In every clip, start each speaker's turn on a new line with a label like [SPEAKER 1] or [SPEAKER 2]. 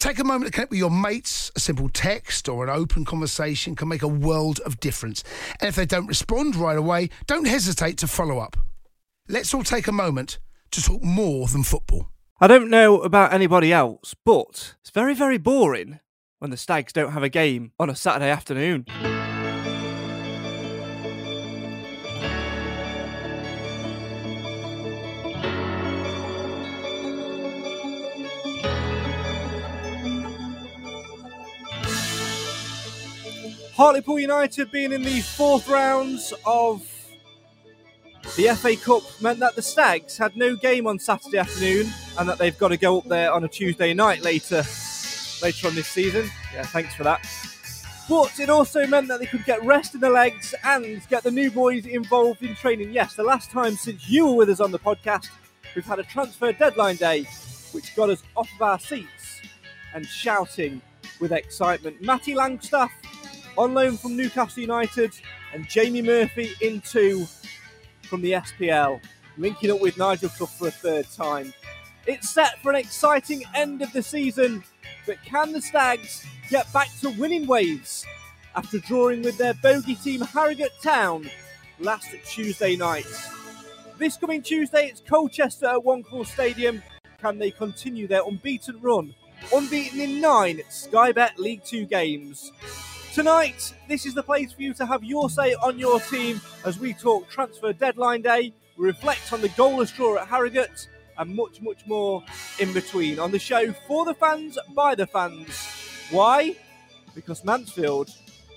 [SPEAKER 1] Take a moment to connect with your mates. A simple text or an open conversation can make a world of difference. And if they don't respond right away, don't hesitate to follow up. Let's all take a moment to talk more than football.
[SPEAKER 2] I don't know about anybody else, but it's very, very boring when the Stags don't have a game on a Saturday afternoon. Hartlepool United being in the fourth rounds of the FA Cup meant that the Stags had no game on Saturday afternoon and that they've got to go up there on a Tuesday night later later on this season. Yeah, thanks for that. But it also meant that they could get rest in the legs and get the new boys involved in training. Yes, the last time since you were with us on the podcast, we've had a transfer deadline day, which got us off of our seats and shouting with excitement. Matty Longstaff on loan from Newcastle United, and Jamie Murphy in two from the SPL, linking up with Nigel Clough for a third time. It's set for an exciting end of the season, but can the Stags get back to winning ways after drawing with their bogey team Harrogate Town last Tuesday night? This coming Tuesday, it's Colchester at One Call Stadium. Can they continue their unbeaten run? Unbeaten in nine Sky Bet League Two games. Tonight, this is the place for you to have your say on your team as we talk transfer deadline day, we reflect on the goalless draw at Harrogate, and much, much more in between on the show for the fans, by the fans. Why? Because Mansfield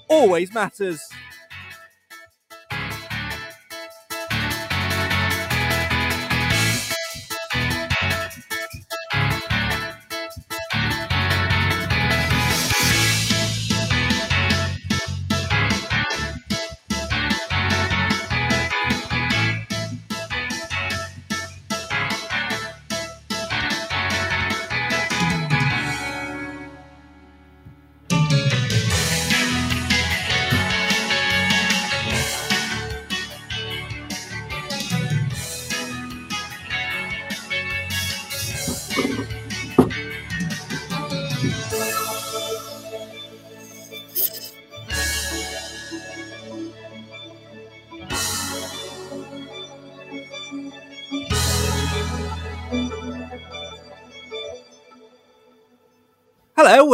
[SPEAKER 2] always matters.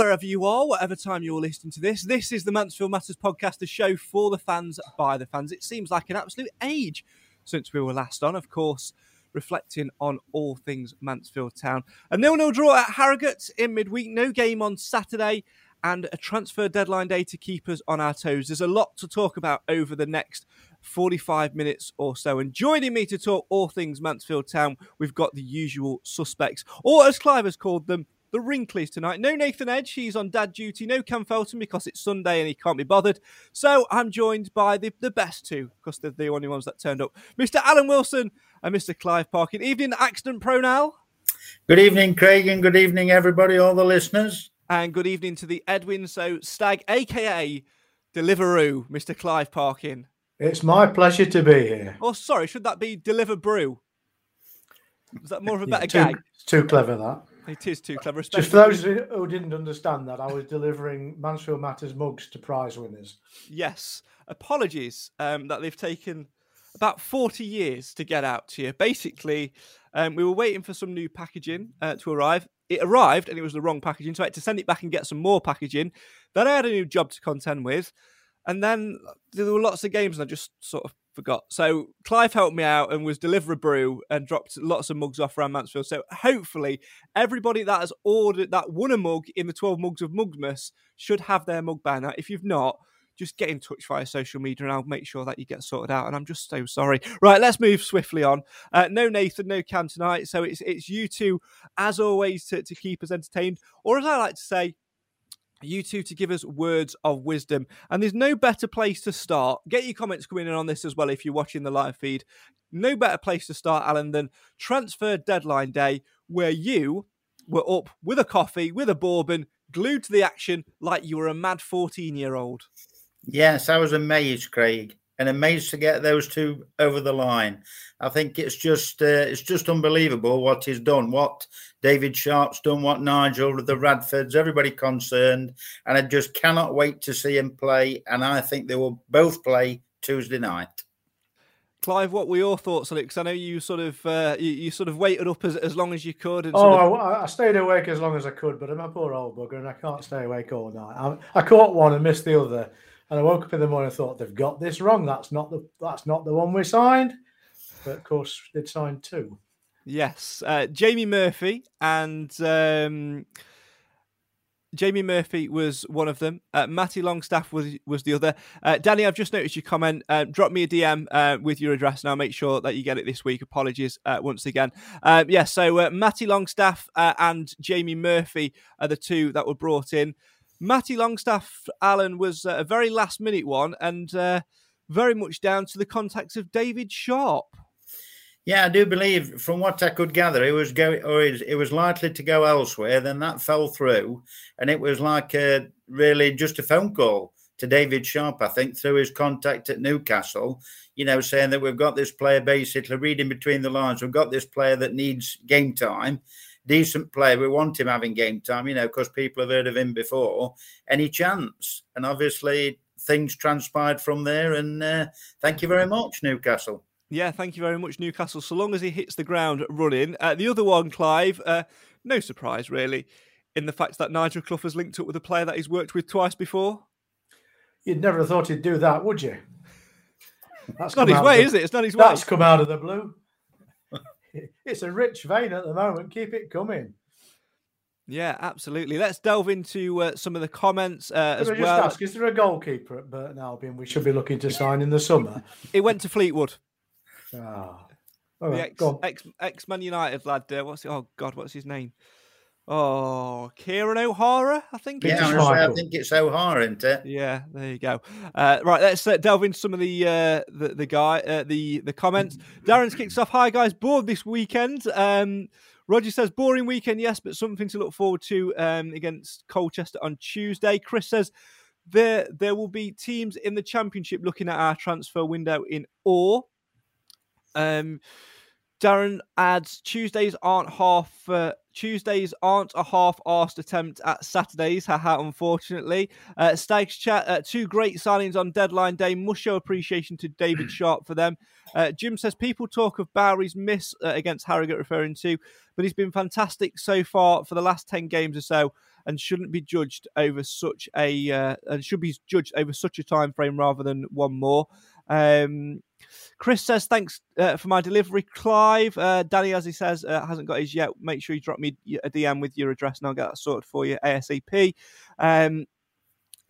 [SPEAKER 2] Wherever you are, whatever time you're listening to this. This is the Mansfield Matters podcast, a show for the fans, by the fans. It seems like an absolute age since we were last on, of course, reflecting on all things Mansfield Town. A nil-nil draw at Harrogate in midweek, no game on Saturday, and a transfer deadline day to keep us on our toes. There's a lot to talk about over the next 45 minutes or so. And joining me to talk all things Mansfield Town, we've got the usual suspects, or as Clive has called them, the Wrinklies tonight. No Nathan Edge, he's on dad duty. No Cam Felton because it's Sunday and he can't be bothered. So I'm joined by the, the best two because they're the only ones that turned up. Mr. Alan Wilson and Mr. Clive Parkin. Evening, accident pro now.
[SPEAKER 3] Good evening, Craig, and good evening, everybody, all the listeners.
[SPEAKER 2] And good evening to the Edwin So Stag, aka Deliveroo, Mr. Clive Parkin.
[SPEAKER 4] It's my pleasure to be here.
[SPEAKER 2] Oh, sorry, should that be Deliver Brew? Is that more of a better
[SPEAKER 4] too,
[SPEAKER 2] gag?
[SPEAKER 4] It's too clever that.
[SPEAKER 2] It is too clever.
[SPEAKER 4] Just for those who didn't understand that, I was delivering Mansfield Matters mugs to prize winners.
[SPEAKER 2] Yes. Apologies um, that they've taken about 40 years to get out to you. Basically, um, we were waiting for some new packaging uh, to arrive. It arrived and it was the wrong packaging, so I had to send it back and get some more packaging. Then I had a new job to contend with. And then there were lots of games and I just sort of forgot. So Clive helped me out and was deliver a brew and dropped lots of mugs off around Mansfield. So hopefully everybody that has ordered that won a mug in the 12 mugs of Mugmas should have their mug now. If you've not, just get in touch via social media and I'll make sure that you get sorted out. And I'm just so sorry. Right, let's move swiftly on. Uh, no Nathan, no Cam tonight. So it's it's you two, as always, to, to keep us entertained. Or as I like to say, you two to give us words of wisdom. And there's no better place to start. Get your comments coming in on this as well if you're watching the live feed. No better place to start, Alan, than transfer deadline day, where you were up with a coffee, with a bourbon, glued to the action like you were a mad 14 year old.
[SPEAKER 3] Yes, I was amazed, Craig, and amazed to get those two over the line. I think it's just uh, it's just unbelievable what he's done, what David Sharpe's done, what Nigel, the Radfords, everybody concerned, and I just cannot wait to see him play. And I think they will both play Tuesday night.
[SPEAKER 2] Clive, what were your thoughts on it? Because I know you sort of uh, you, you, sort of waited up as, as long as you could. And
[SPEAKER 4] oh,
[SPEAKER 2] of...
[SPEAKER 4] I, I, stayed awake as long as I could, but I'm a poor old bugger, and I can't stay awake all night. I, I caught one and missed the other, and I woke up in the morning and thought they've got this wrong. That's not the that's not the one we signed. But of course, they'd signed two.
[SPEAKER 2] Yes, uh, Jamie Murphy and um, Jamie Murphy was one of them. Uh, Matty Longstaff was was the other. Uh, Danny, I've just noticed your comment. Uh, drop me a DM uh, with your address, and I'll make sure that you get it this week. Apologies uh, once again. Yes, yeah, so uh, Matty Longstaff and Jamie Murphy are the two that were brought in. Matty Longstaff, Alan, was uh, a very last minute one, and uh, very much down to the contacts of David Sharpe.
[SPEAKER 3] Yeah, I do believe, from what I could gather, it was going, or it was likely to go elsewhere. Then that fell through, and it was like a, really just a phone call to David Sharpe, I think, through his contact at Newcastle. You know, saying that we've got this player basically reading between the lines. We've got this player that needs game time, decent player. We want him having game time. You know, because people have heard of him before. Any chance? And obviously, things transpired from there. And uh, thank you very much, Newcastle.
[SPEAKER 2] Yeah, thank you very much, Newcastle. So long as he hits the ground running. Uh, the other one, Clive, uh, no surprise really, in the fact that Nigel Clough has linked up with a player that he's worked with twice before.
[SPEAKER 4] You'd never have thought he'd do that, would you?
[SPEAKER 2] That's not his way, the, is it? It's not his
[SPEAKER 4] that's
[SPEAKER 2] way.
[SPEAKER 4] That's come out of the blue. It's a rich vein at the moment. Keep it coming.
[SPEAKER 2] Yeah, absolutely. Let's delve into uh, some of the comments uh, as
[SPEAKER 4] well. Ask, is there a goalkeeper at Burton Albion we should be looking to sign in the summer?
[SPEAKER 2] it went to Fleetwood.
[SPEAKER 4] Oh.
[SPEAKER 2] the ex, ex, ex Man United lad. Uh, what's? Oh God, what's his name? Oh, Kieran O'Hara, I think.
[SPEAKER 3] Yeah, I, I think it's O'Hara, isn't it?
[SPEAKER 2] Yeah, there you go. Uh, right, let's uh, delve into some of the uh, the, the guy uh, the the comments. Darren's kicks off. Hi guys, bored this weekend. Um, Roger says boring weekend, yes, but something to look forward to um, against Colchester on Tuesday. Chris says there there will be teams in the championship looking at our transfer window in awe. Um, Darren adds Tuesdays aren't half uh, Tuesdays aren't a half-assed attempt at Saturdays. Haha, unfortunately. Uh, Stags chat uh, two great signings on deadline day. Must show appreciation to David Sharpe for them. Uh, Jim says people talk of Bowery's miss uh, against Harrogate, referring to, but he's been fantastic so far for the last ten games or so, and shouldn't be judged over such a uh, and should be judged over such a time frame rather than one more. Um, Chris says, thanks uh, for my delivery, Clive. Uh, Danny, as he says, uh, hasn't got his yet. Make sure you drop me a DM with your address and I'll get that sorted for you ASAP. Um,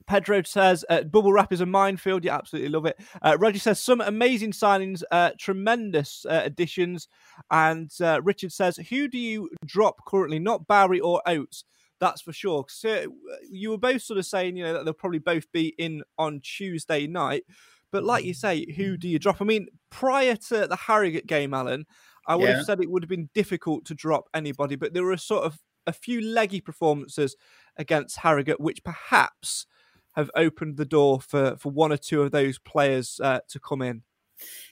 [SPEAKER 2] Pedro says, uh, bubble wrap is a minefield. You absolutely love it. Uh, Roger says, some amazing signings, uh, tremendous uh, additions. And uh, Richard says, who do you drop currently? Not Barry or Oates. That's for sure. So uh, you were both sort of saying, you know, that they'll probably both be in on Tuesday night. But like you say, who do you drop? I mean, prior to the Harrogate game, Alan, I would yeah. have said it would have been difficult to drop anybody, but there were a sort of a few leggy performances against Harrogate, which perhaps have opened the door for, for one or two of those players uh, to come in.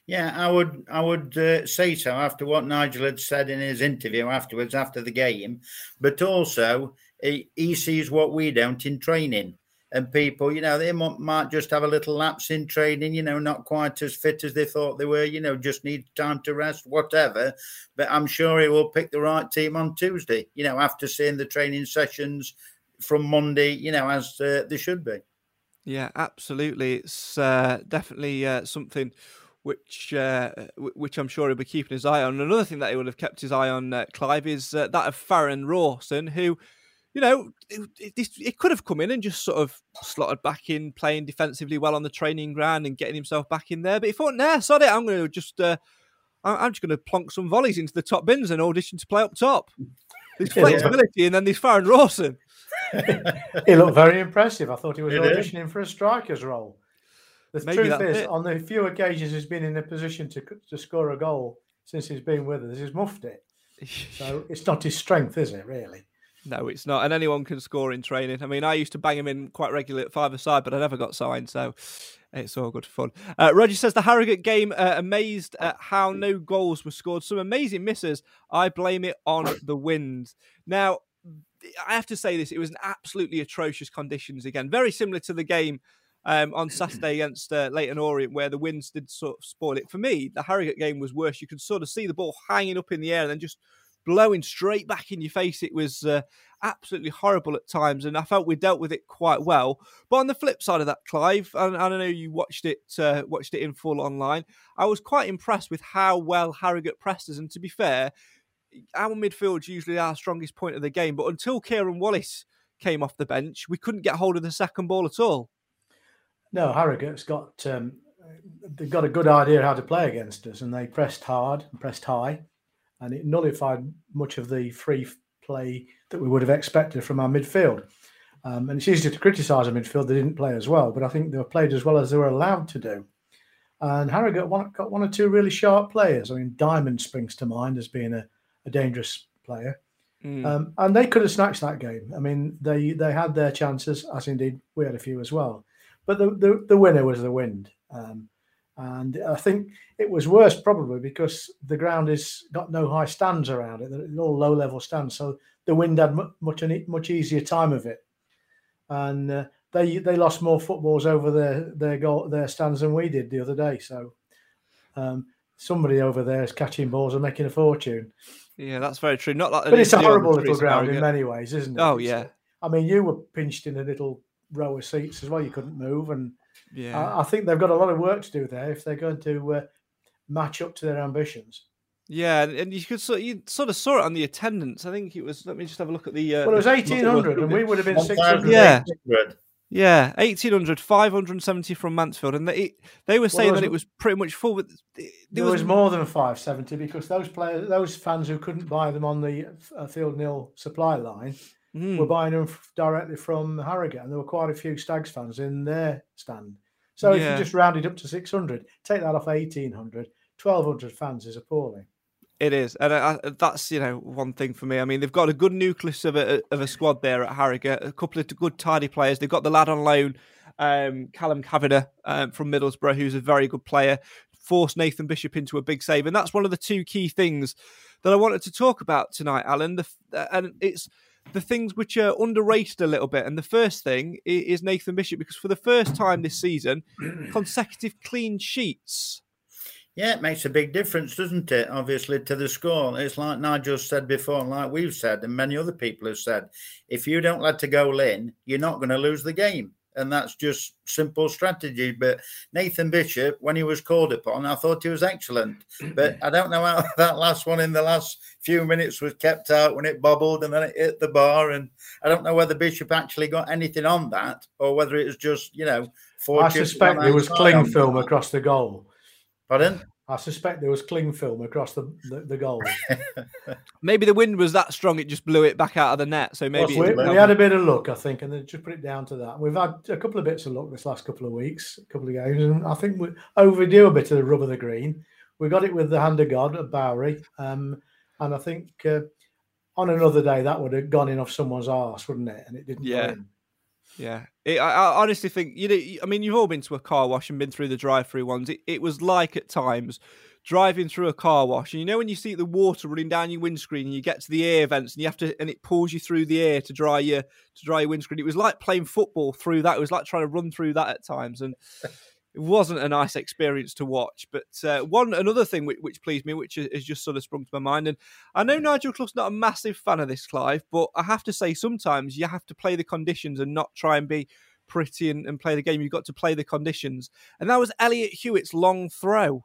[SPEAKER 3] Yeah, I would I would uh, say so after what Nigel had said in his interview afterwards after the game, but also he, he sees what we don't in training and people, you know, they might just have a little lapse in training, you know, not quite as fit as they thought they were, you know, just need time to rest, whatever. But I'm sure he will pick the right team on Tuesday, you know, after seeing the training sessions from Monday, you know, as uh, they should be.
[SPEAKER 2] Yeah, absolutely. It's uh, definitely uh, something which uh, which I'm sure he'll be keeping his eye on. Another thing that he would have kept his eye on, uh, Clive, is uh, that of Farrend Rawson, who you know, it, it, it, could have come in and just sort of slotted back in, playing defensively well on the training ground and getting himself back in there. But he thought, nah, sod it, I'm going to just, uh, I'm just going to plonk some volleys into the top bins and audition to play up top. There's flexibility, yeah. and then there's Farrend Rawson.
[SPEAKER 4] he looked very impressive. I thought he was it auditioning is. for a striker's role. The Maybe truth is, it. on the few occasions he's been in a position to to score a goal since he's been with us, he's muffed it. So it's not his strength, is it? Really?
[SPEAKER 2] No, it's not. And anyone can score in training. I mean, I used to bang him in quite regularly at five aside, but I never got signed. So it's all good fun. Uh, Roger says the Harrogate game uh, amazed at how no goals were scored. Some amazing misses. I blame it on the wind. Now, I have to say this: it was an absolutely atrocious conditions again, very similar to the game um, on Saturday against uh, Leyton Orient, where the winds did sort of spoil it. For me, the Harrogate game was worse. You could sort of see the ball hanging up in the air and then just blowing straight back in your face. It was uh, absolutely horrible at times, and I felt we dealt with it quite well. But on the flip side of that, Clive, and I don't know you watched it uh, watched it in full online. I was quite impressed with how well Harrogate pressed us, and to be fair, our midfield's usually our strongest point of the game. But until Kieran Wallace came off the bench, we couldn't get hold of the second ball at all.
[SPEAKER 4] No, Harrogate's got um, they've got a good idea how to play against us, and they pressed hard and pressed high and it nullified much of the free play that we would have expected from our midfield. Um, and it's easy to criticise a midfield; they didn't play as well, but I think they were played as well as they were allowed to do. And Harrogate got one, got one or two really sharp players. I mean, Diamond springs to mind as being a, a dangerous player. Mm. Um, and they could have snatched that game. I mean, they they had their chances, as indeed we had a few as well. But the the, the winner was the wind. Um, and I think it was worse probably because the ground has got no high stands around it; they're all low level stands. So the wind had much much easier time of it, and uh, they they lost more footballs over their their goal their stands than we did the other day. So um, somebody over there is catching balls and making a fortune.
[SPEAKER 2] Yeah, that's very true. Not that,
[SPEAKER 4] but it's a horrible little ground in many ways, isn't it?
[SPEAKER 2] Oh yeah.
[SPEAKER 4] I mean, you were pinched in a little row of seats as well. You couldn't move, and yeah, I, I, think they've got a lot of work to do there if they're going to uh, match up to their ambitions.
[SPEAKER 2] Yeah, and you could sort you sort of saw it on the attendance. I think it was. Let me just have a look at the.
[SPEAKER 4] Uh, well, it was eighteen hundred, and we would have been six hundred.
[SPEAKER 2] Yeah. Yeah, 1800, 570 from Mansfield, and they they were saying well, was, that it was pretty much full. But
[SPEAKER 4] there was, was, more than 570 because those players, those fans who couldn't buy them on the uh, Field Nil supply line, mm. were buying them directly from Harrogate, and there were quite a few Stags fans in their stand. So yeah. if you just round it up to 600, take that off 1800, 1200 fans is appalling.
[SPEAKER 2] It is, and I, that's you know one thing for me. I mean, they've got a good nucleus of a of a squad there at Harrogate. A couple of good, tidy players. They've got the lad on loan, um, Callum Kavanagh um, from Middlesbrough, who's a very good player. Forced Nathan Bishop into a big save, and that's one of the two key things that I wanted to talk about tonight, Alan. The, and it's the things which are underrated a little bit. And the first thing is Nathan Bishop, because for the first time this season, consecutive clean sheets.
[SPEAKER 3] Yeah, it makes a big difference, doesn't it? Obviously, to the score. It's like Nigel said before, and like we've said, and many other people have said if you don't let a goal in, you're not going to lose the game and that's just simple strategy. But Nathan Bishop, when he was called upon, I thought he was excellent. But I don't know how that last one in the last few minutes was kept out when it bobbled and then it hit the bar. And I don't know whether Bishop actually got anything on that or whether it was just, you know,
[SPEAKER 4] I suspect there was cling film across the goal.
[SPEAKER 3] Pardon?
[SPEAKER 4] I suspect there was cling film across the, the, the goal.
[SPEAKER 2] maybe the wind was that strong it just blew it back out of the net. So maybe
[SPEAKER 4] well, we, we, had a bit of luck, I think, and then just put it down to that. We've had a couple of bits of luck this last couple of weeks, a couple of games, and I think we overdue a bit of the rub of the green. We got it with the hand of God at Bowery, um, and I think uh, on another day that would have gone in off someone's arse, wouldn't it? And it didn't.
[SPEAKER 2] Yeah. Yeah, it, I, I, honestly think you know. I mean, you've all been to a car wash and been through the drive-through ones. It, it was like at times driving through a car wash, and you know when you see the water running down your windscreen, and you get to the air vents, and you have to, and it pulls you through the air to dry your to dry your windscreen. It was like playing football through that. It was like trying to run through that at times, and it wasn't a nice experience to watch. But uh, one another thing which, which, pleased me, which has just sort of sprung to my mind, and I know Nigel Clough's not a massive fan of this, Clive, but I have to say sometimes you have to play the conditions and not try and be pretty and, and play the game. You've got to play the conditions, and that was Elliot Hewitt's long throw.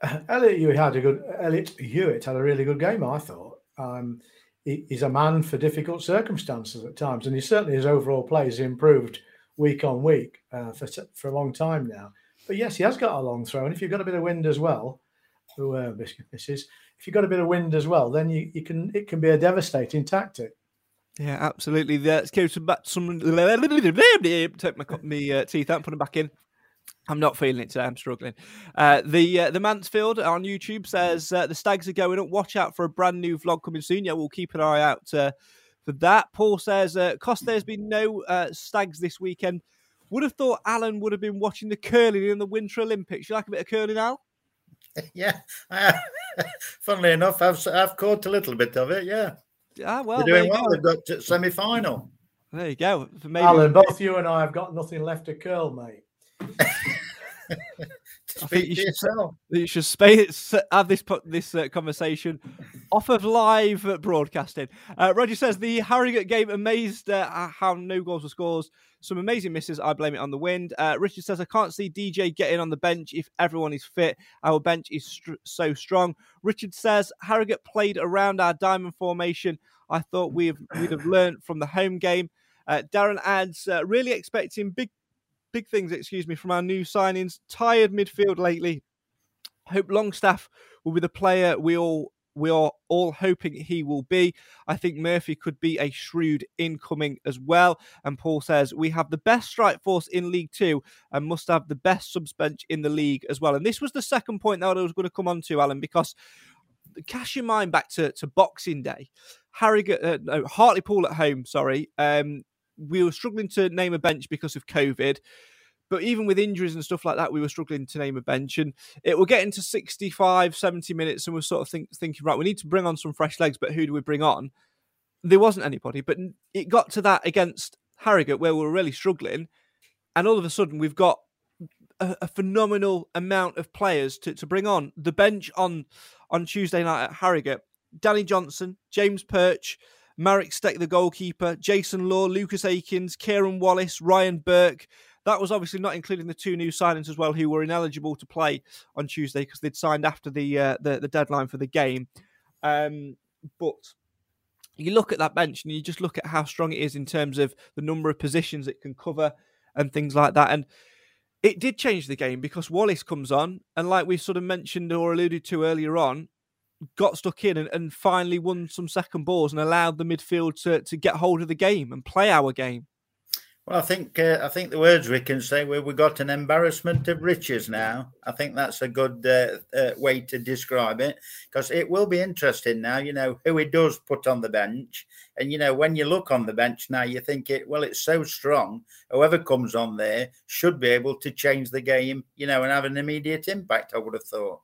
[SPEAKER 4] Elliot Hewitt had a good. Elliot Hewitt had a really good game, I thought. Um, he, he's a man for difficult circumstances at times, and he certainly his overall play has improved week on week uh, for for a long time now. But yes, he has got a long throw, and if you've got a bit of wind as well, who uh, biscuit misses, if you've got a bit of wind as well, then you, you can it can be a devastating tactic.
[SPEAKER 2] Yeah, absolutely. Let's go to back some. Take my, my uh, teeth out, put them back in. I'm not feeling it today. I'm struggling. Uh, the uh, the Mansfield on YouTube says uh, the Stags are going up. Watch out for a brand new vlog coming soon. Yeah, we'll keep an eye out uh, for that. Paul says, uh, "Costa, there's been no uh, Stags this weekend. Would have thought Alan would have been watching the curling in the Winter Olympics. You like a bit of curling, Al?
[SPEAKER 3] Yeah. funnily enough, I've I've caught a little bit of it. Yeah.
[SPEAKER 2] Ah, well,
[SPEAKER 3] They're doing well. They've got semi final.
[SPEAKER 2] There you go.
[SPEAKER 4] Maybe... Alan, both you and I have got nothing left to curl, mate.
[SPEAKER 2] I think you should, you should space, have this this uh, conversation off of live broadcasting. Uh, Roger says the Harrogate game amazed uh, how no goals were scores. Some amazing misses. I blame it on the wind. Uh, Richard says I can't see DJ getting on the bench if everyone is fit. Our bench is str- so strong. Richard says Harrogate played around our diamond formation. I thought we have, we'd have learned from the home game. Uh, Darren adds, uh, really expecting big big things, excuse me, from our new signings. Tired midfield lately. Hope Longstaff will be the player we all we are all hoping he will be. I think Murphy could be a shrewd incoming as well. And Paul says we have the best strike force in League Two and must have the best subs bench in the league as well. And this was the second point that I was going to come on to, Alan, because cash your mind back to, to Boxing Day. Harrogate, uh, no, Hartlepool at home, sorry. Um, we were struggling to name a bench because of COVID. But even with injuries and stuff like that, we were struggling to name a bench. And it will get into 65, 70 minutes, and we're sort of think, thinking, right, we need to bring on some fresh legs, but who do we bring on? There wasn't anybody. But it got to that against Harrogate where we were really struggling. And all of a sudden, we've got a, a phenomenal amount of players to, to bring on. The bench on, on Tuesday night at Harrogate Danny Johnson, James Perch, Marek Stech, the goalkeeper, Jason Law, Lucas Akins, Kieran Wallace, Ryan Burke. That was obviously not including the two new signings as well, who were ineligible to play on Tuesday because they'd signed after the, uh, the, the deadline for the game. Um, but you look at that bench and you just look at how strong it is in terms of the number of positions it can cover and things like that. And it did change the game because Wallace comes on, and like we sort of mentioned or alluded to earlier on, got stuck in and, and finally won some second balls and allowed the midfield to, to get hold of the game and play our game.
[SPEAKER 3] Well, I think uh, I think the words we can say we we got an embarrassment of riches now. I think that's a good uh, uh, way to describe it because it will be interesting now. You know who he does put on the bench, and you know when you look on the bench now, you think it. Well, it's so strong. Whoever comes on there should be able to change the game. You know, and have an immediate impact. I would have thought.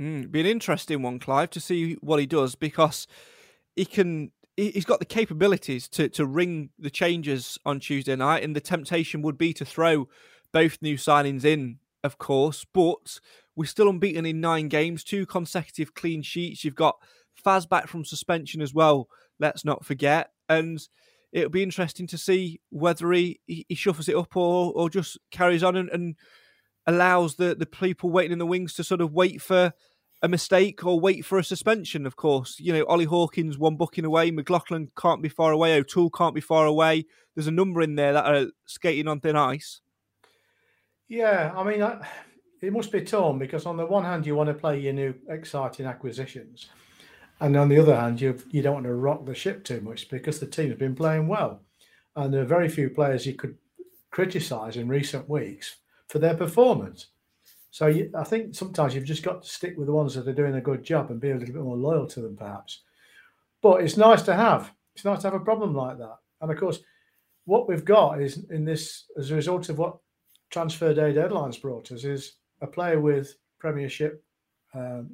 [SPEAKER 2] Mm, be an interesting one, Clive, to see what he does because he can. He's got the capabilities to to ring the changes on Tuesday night, and the temptation would be to throw both new signings in, of course. But we're still unbeaten in nine games, two consecutive clean sheets. You've got Faz back from suspension as well. Let's not forget, and it'll be interesting to see whether he, he shuffles it up or or just carries on and, and allows the, the people waiting in the wings to sort of wait for a mistake or wait for a suspension, of course. You know, Ollie Hawkins one booking away, McLaughlin can't be far away, O'Toole can't be far away. There's a number in there that are skating on thin ice.
[SPEAKER 4] Yeah, I mean, it must be torn because on the one hand, you want to play your new exciting acquisitions. And on the other hand, you you don't want to rock the ship too much because the team's been playing well. And there are very few players you could criticise in recent weeks for their performance. So you, I think sometimes you've just got to stick with the ones that are doing a good job and be a little bit more loyal to them, perhaps. But it's nice to have. It's nice to have a problem like that. And of course, what we've got is in this, as a result of what transfer day deadlines brought us, is a player with Premiership um,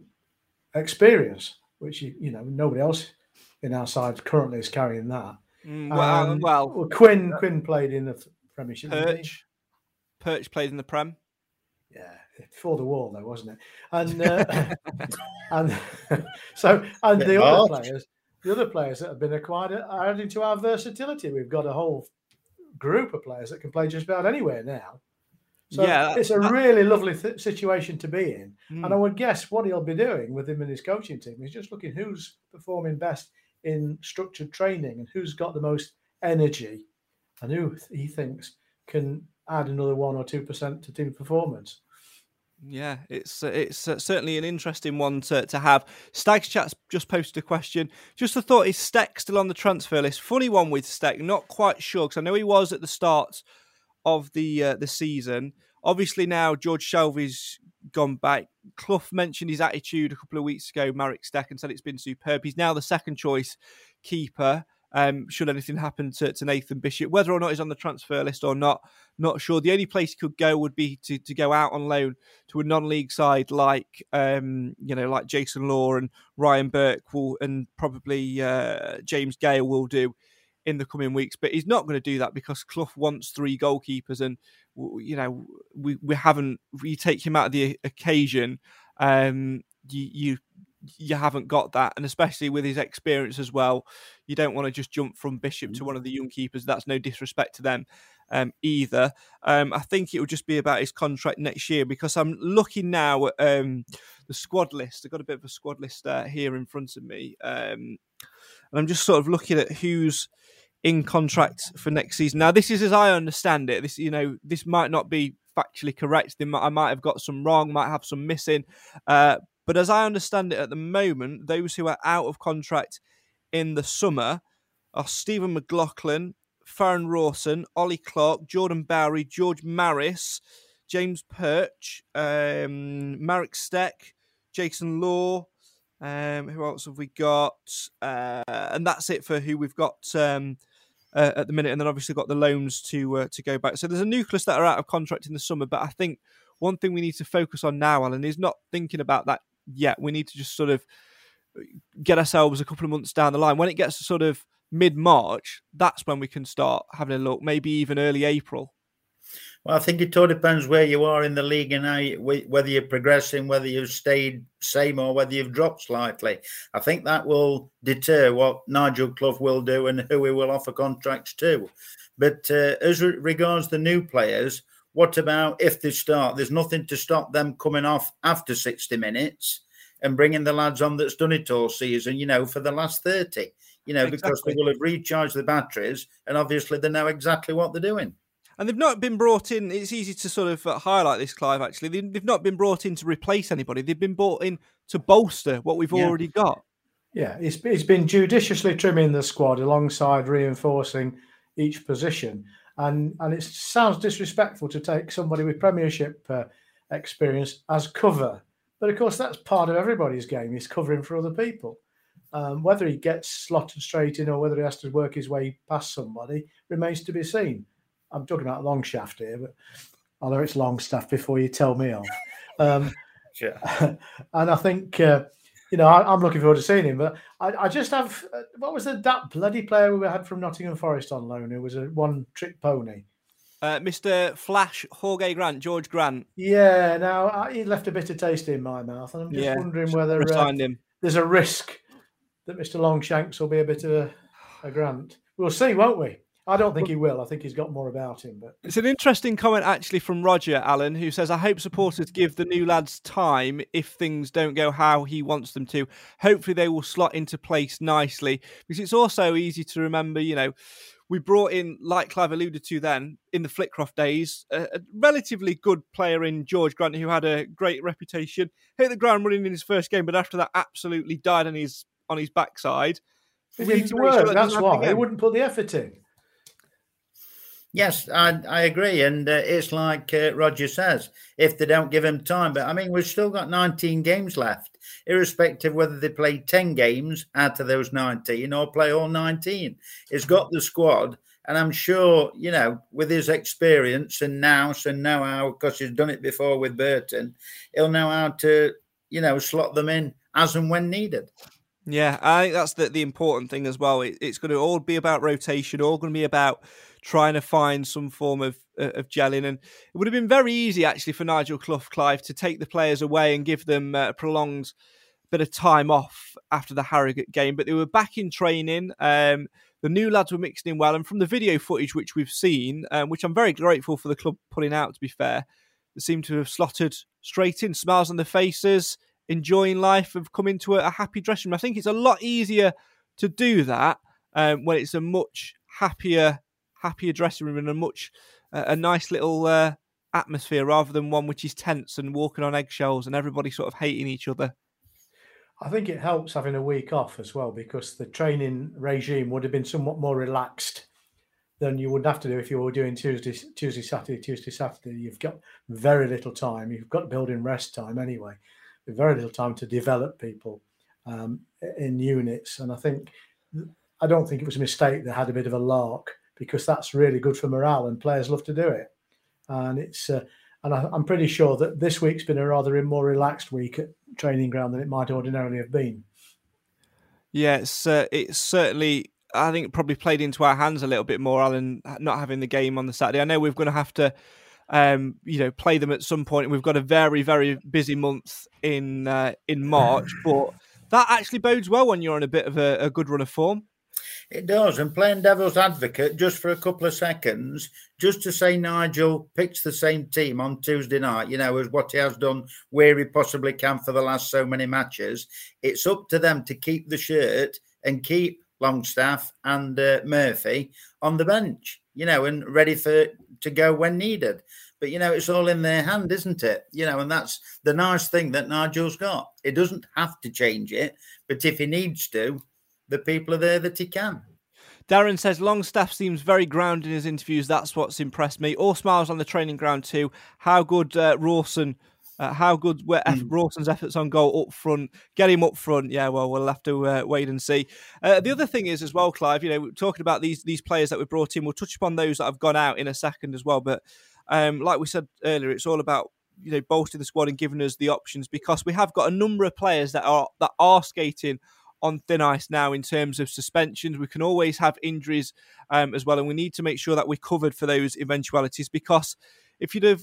[SPEAKER 4] experience, which you, you know nobody else in our side currently is carrying that.
[SPEAKER 2] Mm, well,
[SPEAKER 4] Um,
[SPEAKER 2] well,
[SPEAKER 4] well, Quinn Quinn played in the Premiership.
[SPEAKER 2] Perch, Perch played in the Prem.
[SPEAKER 4] Yeah, before the wall though, wasn't it? And uh, and so and the other players, the other players that have been acquired are adding to our versatility. We've got a whole group of players that can play just about anywhere now. So
[SPEAKER 2] Yeah,
[SPEAKER 4] it's a
[SPEAKER 2] that-
[SPEAKER 4] really lovely th- situation to be in.
[SPEAKER 2] Mm.
[SPEAKER 4] And I would guess what he'll be doing with him and his coaching team is just looking who's performing best in structured training and who's got the most energy and who he thinks can add another one or two percent to team performance.
[SPEAKER 2] Yeah, it's it's certainly an interesting one to, to have. Stags Chat's just posted a question. Just a thought: Is Stech still on the transfer list? Funny one with Stech. Not quite sure because I know he was at the start of the uh, the season. Obviously now George Shelvey's gone back. Clough mentioned his attitude a couple of weeks ago. Marek Stech and said it's been superb. He's now the second choice keeper. Um, should anything happen to, to Nathan Bishop, whether or not he's on the transfer list or not, not sure. The only place he could go would be to, to go out on loan to a non-league side like um, you know like Jason Law and Ryan Burke will and probably uh, James Gale will do in the coming weeks. But he's not going to do that because Clough wants three goalkeepers, and you know we we haven't. You take him out of the occasion, um, you you you haven't got that, and especially with his experience as well, you don't want to just jump from Bishop to one of the young keepers. That's no disrespect to them um, either. Um, I think it will just be about his contract next year because I'm looking now at um, the squad list. I've got a bit of a squad list uh, here in front of me, um, and I'm just sort of looking at who's in contract for next season. Now, this is as I understand it. This, you know, this might not be factually correct. They might, I might have got some wrong, might have some missing. Uh, but as I understand it at the moment, those who are out of contract in the summer are Stephen McLaughlin, Farrend Rawson, Ollie Clarke, Jordan Bowery, George Maris, James Perch, um, Marek Stech, Jason Law. Um, who else have we got? Uh, and that's it for who we've got um, uh, at the minute. And then obviously got the loans to uh, to go back. So there's a nucleus that are out of contract in the summer. But I think one thing we need to focus on now, Alan, is not thinking about that yet. We need to just sort of get ourselves a couple of months down the line. When it gets to sort of mid March, that's when we can start having a look. Maybe even early April.
[SPEAKER 3] Well, I think it all depends where you are in the league and how you, whether you're progressing, whether you've stayed same or whether you've dropped slightly. I think that will deter what Nigel Clough will do and who he will offer contracts to. But uh, as re- regards the new players, what about if they start? There's nothing to stop them coming off after 60 minutes and bringing the lads on that's done it all season, you know, for the last 30, you know, because they will have recharged the batteries and obviously they know exactly what they're doing.
[SPEAKER 2] And they've not been brought in. It's easy to sort of uh, highlight this, Clive. Actually, They- they've not been brought in to replace anybody. They've been brought in to bolster what we've
[SPEAKER 3] Yeah.
[SPEAKER 2] already got.
[SPEAKER 4] Yeah, he's, he's been judiciously trimming the squad alongside reinforcing each position. And and it sounds disrespectful to take somebody with Premiership uh, experience as cover. But of course, that's part of everybody's game, is covering for other people. Um, whether he gets slotted straight in or whether he has to work his way past somebody remains to be seen. I'm talking about long shaft here, but although it's long stuff before you tell me off. Um,
[SPEAKER 3] Sure.
[SPEAKER 4] and I think uh, you know I, I'm looking forward to seeing him. But I, I just have uh, what was the that bloody player we had from Nottingham Forest on loan who was a one trick pony.
[SPEAKER 2] Uh, Mr. Flash, Jorge Grant, George Grant,
[SPEAKER 4] Yeah, now I, he left a bitter taste in my mouth, and I'm just
[SPEAKER 2] Yeah,
[SPEAKER 4] wondering whether uh,
[SPEAKER 2] him.
[SPEAKER 4] there's a risk that Mr. Longshanks will be a bit of a, a grant. We'll see, won't we? I don't think he will. I think he's got more about him, but
[SPEAKER 2] It's an interesting comment actually from Roger Allen, who says, I hope supporters give the new lads time if things don't go how he wants them to. Hopefully, they will slot into place nicely because it's also easy to remember, you know. We brought in, like Clive alluded to then, in the Flitcroft days, a, a relatively good player in George Grant who had a great reputation. Hit the ground running in his first game, but after that, absolutely died on his on his backside.
[SPEAKER 4] it didn't
[SPEAKER 2] sure that
[SPEAKER 4] That's why he wouldn't put the effort in.
[SPEAKER 3] Yes, I, I agree. And uh, it's like uh, Roger says, if they don't give him time. But I mean, we've still got 19 games left, irrespective whether they play 10 games out of those 19 or play all 19. He's got the squad. And I'm sure, you know, with his experience and nous and know how, because he's done it before with Burton, he'll know how to, you know, slot them in as and when needed.
[SPEAKER 2] Yeah, I think that's the, the important thing as well. It, it's going to all be about rotation, all going to be about trying to find some form of uh, of gelling. And it would have been very easy actually for Nigel Clough Clive to take the players away and give them uh, a prolonged bit of time off after the Harrogate game, but they were back in training. Um, the new lads were mixing in well, and from the video footage which we've seen, um, which I'm very grateful for the club putting out, to be fair, they seem to have slotted straight in, smiles on their faces, enjoying life, have come into a, a happy dressing room. I think it's a lot easier to do that um, when it's a much happier, happier dressing room and a much uh, a nice little uh, atmosphere rather than one which is tense and walking on eggshells and everybody sort of hating each other.
[SPEAKER 4] I think it helps having a week off as well because the training regime would have been somewhat more relaxed than you would have to do if you were doing Tuesday, Tuesday, Saturday, Tuesday, Saturday. You've got very little time. You've got building rest time anyway. Very little time to develop people um, in units, and I think I don't think it was a mistake they had a bit of a lark because that's really good for morale and players love to do it. And it's uh, and I, am pretty sure that this week's been a rather more relaxed week at training ground than it might ordinarily have been.
[SPEAKER 2] Yeah, it's uh, it's certainly I think probably played into our hands a little bit more, Alan, not having the game on the Saturday. I know we're going to have to, um, you know, play them at some point. We've got a very very busy month in uh, in March, but that actually bodes well when you're on a bit of a, a good run of form.
[SPEAKER 3] It does. And playing devil's advocate just for a couple of seconds, just to say Nigel picks the same team on Tuesday night, you know, as what he has done where he possibly can for the last so many matches. It's up to them to keep the shirt and keep Longstaff and uh, Murphy on the bench, you know, and ready for to go when needed. But you know, it's all in their hand, isn't it? You know, and that's the nice thing that Nigel's got. He doesn't have to change it, but if he needs to, the people are there that he can.
[SPEAKER 2] Darren says Longstaff seems very grounded in his interviews. That's what's impressed me. All smiles on the training ground too. How good uh, Rawson, uh, how good mm. Rawson's efforts on goal up front. Get him up front. Yeah, well, we'll have to uh, wait and see. Uh, the other thing is as well, Clive. You know, talking about these these players that we brought in. We'll touch upon those that have gone out in a second as well. But um, like we said earlier, it's all about you know bolstering the squad and giving us the options because we have got a number of players that are that are skating on thin ice now in terms of suspensions. We can always have injuries um, as well, and we need to make sure that we're covered for those eventualities because if you'd have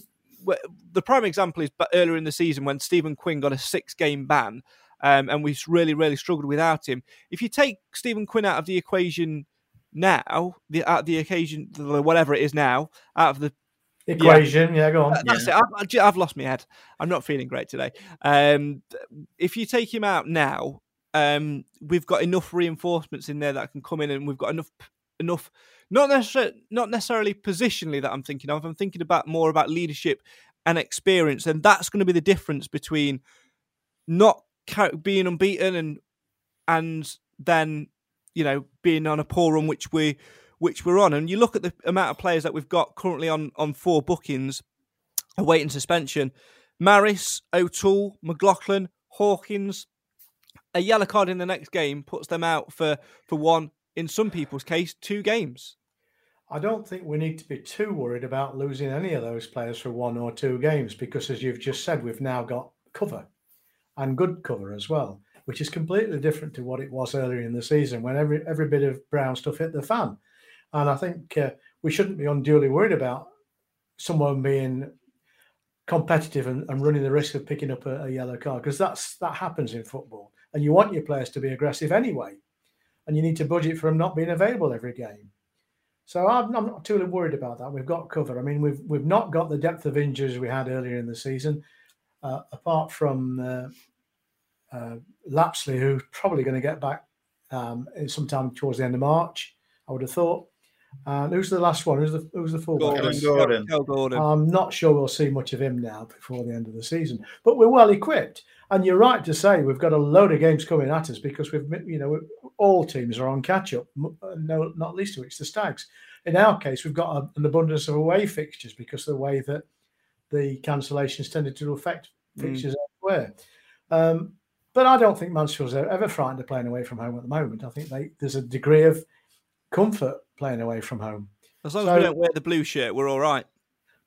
[SPEAKER 2] the prime example is earlier in the season when Stephen Quinn got a six game ban um, and we really, really struggled without him. If you take Stephen Quinn out of the equation now, the out the occasion, whatever it is now, out of the
[SPEAKER 4] equation. Yeah, yeah go on.
[SPEAKER 2] That's
[SPEAKER 4] yeah.
[SPEAKER 2] it. I've, I've, lost my head. I'm not feeling great today. Um, if you take him out now, um, we've got enough reinforcements in there that can come in, and we've got enough enough not necessarily not necessarily positionally that I'm thinking of. I'm thinking about more about leadership and experience, and that's going to be the difference between not being unbeaten and and then you know being on a poor run, which we which we're on. And you look at the amount of players that we've got currently on on four bookings awaiting suspension: Maris, O'Toole, McLaughlin, Hawkins, a yellow card in the next game puts them out for for one, in some people's case, two games.
[SPEAKER 4] I don't think we need to be too worried about losing any of those players for one or two games because, as you've just said, we've now got cover and good cover as well, which is completely different to what it was earlier in the season when every every bit of brown stuff hit the fan. And I think uh, we shouldn't be unduly worried about someone being competitive and, and running the risk of picking up a, a yellow card because that's that happens in football and you want your players to be aggressive anyway, and you need to budget for them not being available every game. So I'm, I'm not too worried about that. We've got cover. I mean, we've we've not got the depth of injuries we had earlier in the season, uh, apart from uh, uh, Lapslie, who's probably going to get back um, sometime towards the end of March. I would have thought. And who's the last one? Who's the who's the fullback?
[SPEAKER 3] Gordon. Gordon.
[SPEAKER 2] Gordon.
[SPEAKER 4] I'm not sure we'll see much of him now before the end of the season, but we're well equipped. And you're right to say we've got a load of games coming at us because we've, you know, all teams are on catch up. No, not least of which the Stags. In our case, we've got a, an abundance of away fixtures because of the way that the cancellations tended to affect mm. fixtures mm. elsewhere. Um, but I don't think Mansfield's are ever frightened of playing away from home at the moment. I think they, there's a degree of comfort playing away from home.
[SPEAKER 2] As long
[SPEAKER 4] So-
[SPEAKER 2] as we don't wear the blue shirt, we're all right.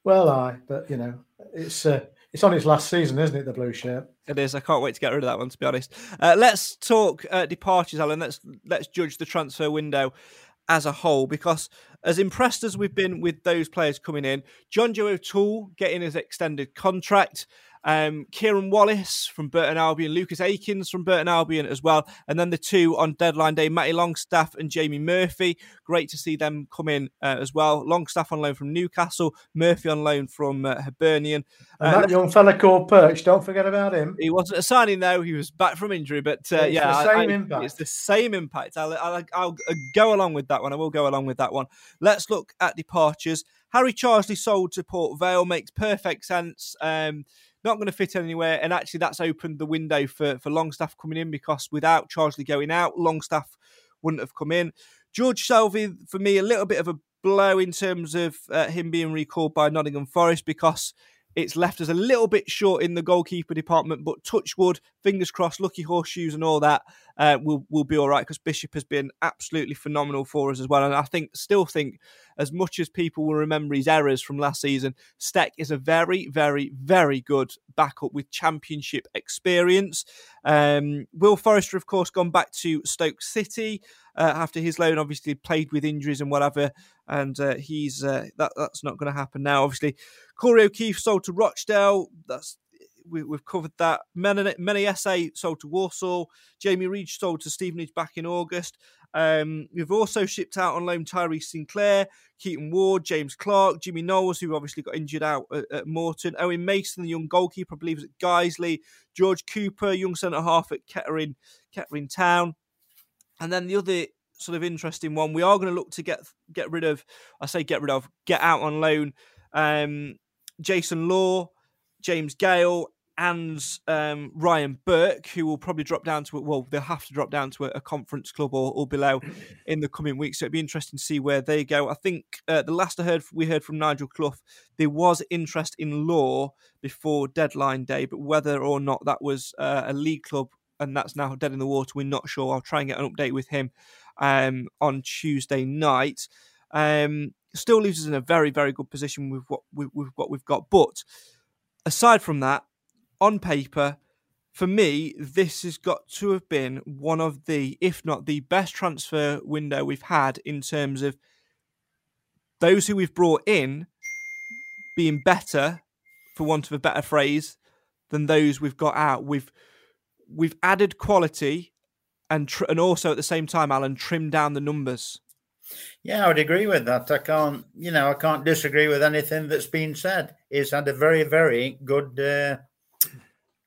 [SPEAKER 4] Well, I, but you know, it's uh, it's on its last season, isn't it? The blue shirt.
[SPEAKER 2] It is. I can't wait to get rid of that one. To be honest, uh, let's talk uh, departures, Alan. Let's let's judge the transfer window as a whole because as impressed as we've been with those players coming in, John Joe O'Toole getting his extended contract. Um, Kieran Wallace from Burton Albion, Lucas Akins from Burton Albion as well, and then the two on deadline day, Matty Longstaff and Jamie Murphy. Great to see them come in uh, as well. Longstaff on loan from Newcastle, Murphy on loan from uh, Hibernian.
[SPEAKER 4] And
[SPEAKER 2] Uh,
[SPEAKER 4] that young fella called Perch, don't forget about him.
[SPEAKER 2] he wasn't a signing though; he was back from injury. But uh,
[SPEAKER 4] It's
[SPEAKER 2] yeah,
[SPEAKER 4] the
[SPEAKER 2] I-
[SPEAKER 4] same
[SPEAKER 2] I-
[SPEAKER 4] impact.
[SPEAKER 2] It's the same impact. I'll, I'll, I'll go along with that one. I will go along with that one. Let's look at departures. Harry Charsley sold to Port Vale makes perfect sense. Um, not going to fit anywhere, and actually that's opened the window for for Longstaff coming in because without Charsley going out, Longstaff wouldn't have come in. George Shelvey, for me, a little bit of a blow in terms of uh, him being recalled by Nottingham Forest because it's left us a little bit short in the goalkeeper department. But touchwood, fingers crossed, lucky horseshoes and all that uh, will will be all right because Bishop has been absolutely phenomenal for us as well. And I think still think as much as people will remember his errors from last season, Stech is a very, very, very good backup with championship experience. Um, Will Forrester, of course, gone back to Stoke City uh, after his loan. Obviously, played with injuries and whatever, and uh, he's uh, that that's not going to happen now. Obviously, Corey O'Keeffe sold to Rochdale. That's we, we've covered that. Many Many Essay sold to Walsall. Jamie Reid sold to Stevenage back in August. Um, we've also shipped out on loan Tyrese Sinclair, Keaton Ward, James Clark, Jimmy Knowles, who obviously got injured out at, at Morton, Owen Mason, the young goalkeeper, I believe, is at Guiseley, George Cooper, young centre half at Kettering, Kettering Town. And then the other sort of interesting one, we are going to look to get get rid of, I say get rid of, get out on loan, um, Jason Law, James Gale, and um, Ryan Burke, who will probably drop down to well, they'll have to drop down to a, a conference club or, or below in the coming weeks. So it'd be interesting to see where they go. I think uh, the last I heard, we heard from Nigel Clough, there was interest in Law before deadline day, but whether or not that was uh, a league club and that's now dead in the water, we're not sure. I'll try and get an update with him um, on Tuesday night. Um, still leaves us in a very, very good position with what with, with what we've got. But aside from that, on paper, for me, this has got to have been one of the, if not the best transfer window we've had in terms of those who we've brought in being better, for want of a better phrase, than those we've got out. We've we've added quality and tr- and also at the same time, Alan, trimmed down the numbers.
[SPEAKER 3] Yeah, I would agree with that. I can't, you know, I can't disagree with anything that's been said. He's had a very, very good, uh,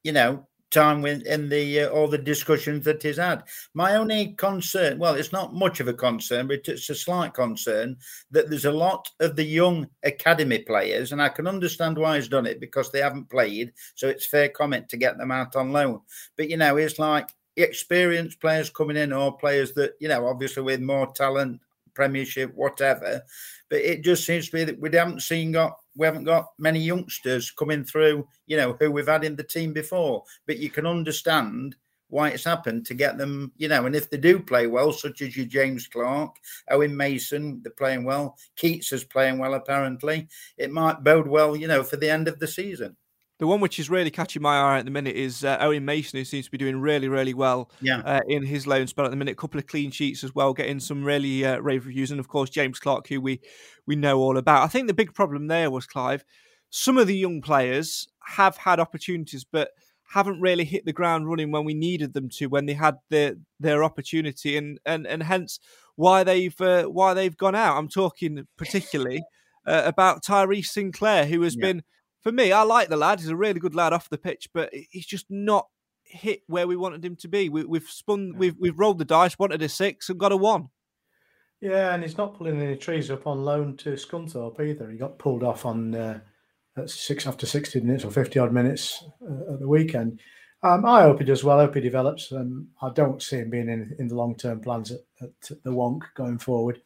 [SPEAKER 3] you know, time with in the uh, all the discussions that he's had. My only concern, well, it's not much of a concern, but it's a slight concern that there's a lot of the young academy players, and I can understand why he's done it because they haven't played, so it's fair comment to get them out on loan. But you know, it's like experienced players coming in or players that you know, obviously with more talent Premiership, whatever. But it just seems to be that we haven't seen got we haven't got many youngsters coming through, you know, who we've had in the team before. But you can understand why it's happened to get them, you know, and if they do play well, such as your James Clark, Owen Mason, they're playing well, Keats is playing well apparently, it might bode well, you know, for the end of the season.
[SPEAKER 2] The one which is really catching my eye at the minute is uh, Owen Mason, who seems to be doing really, really well
[SPEAKER 3] Yeah.
[SPEAKER 2] uh, in his loan spell at the minute. A couple of clean sheets as well, getting some really uh, rave reviews, and of course James Clark, who we we know all about. I think the big problem there was Clive. Some of the young players have had opportunities, but haven't really hit the ground running when we needed them to, when they had their their opportunity, and and and hence why they've uh, why they've gone out. I'm talking particularly uh, about Tyrese Sinclair, who has
[SPEAKER 3] Yeah.
[SPEAKER 2] been for me, I like the lad. He's a really good lad off the pitch, but he's just not hit where we wanted him to be. We, we've spun, we've we've rolled the dice, wanted a six, and got a one.
[SPEAKER 4] Yeah, and he's not pulling any trees up on loan to Scunthorpe either. He got pulled off on uh, six after sixty minutes or fifty odd minutes uh, at the weekend. Um, I hope he does well. I hope he develops. Um, I don't see him being in, in the long term plans at, at the Wonk going forward.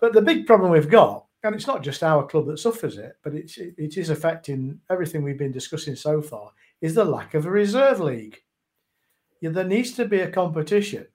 [SPEAKER 4] But the big problem we've got, and it's not just our club that suffers it, but it's, it, is affecting everything we've been discussing so far, is the lack of a reserve league. Yeah, there needs to be a competition,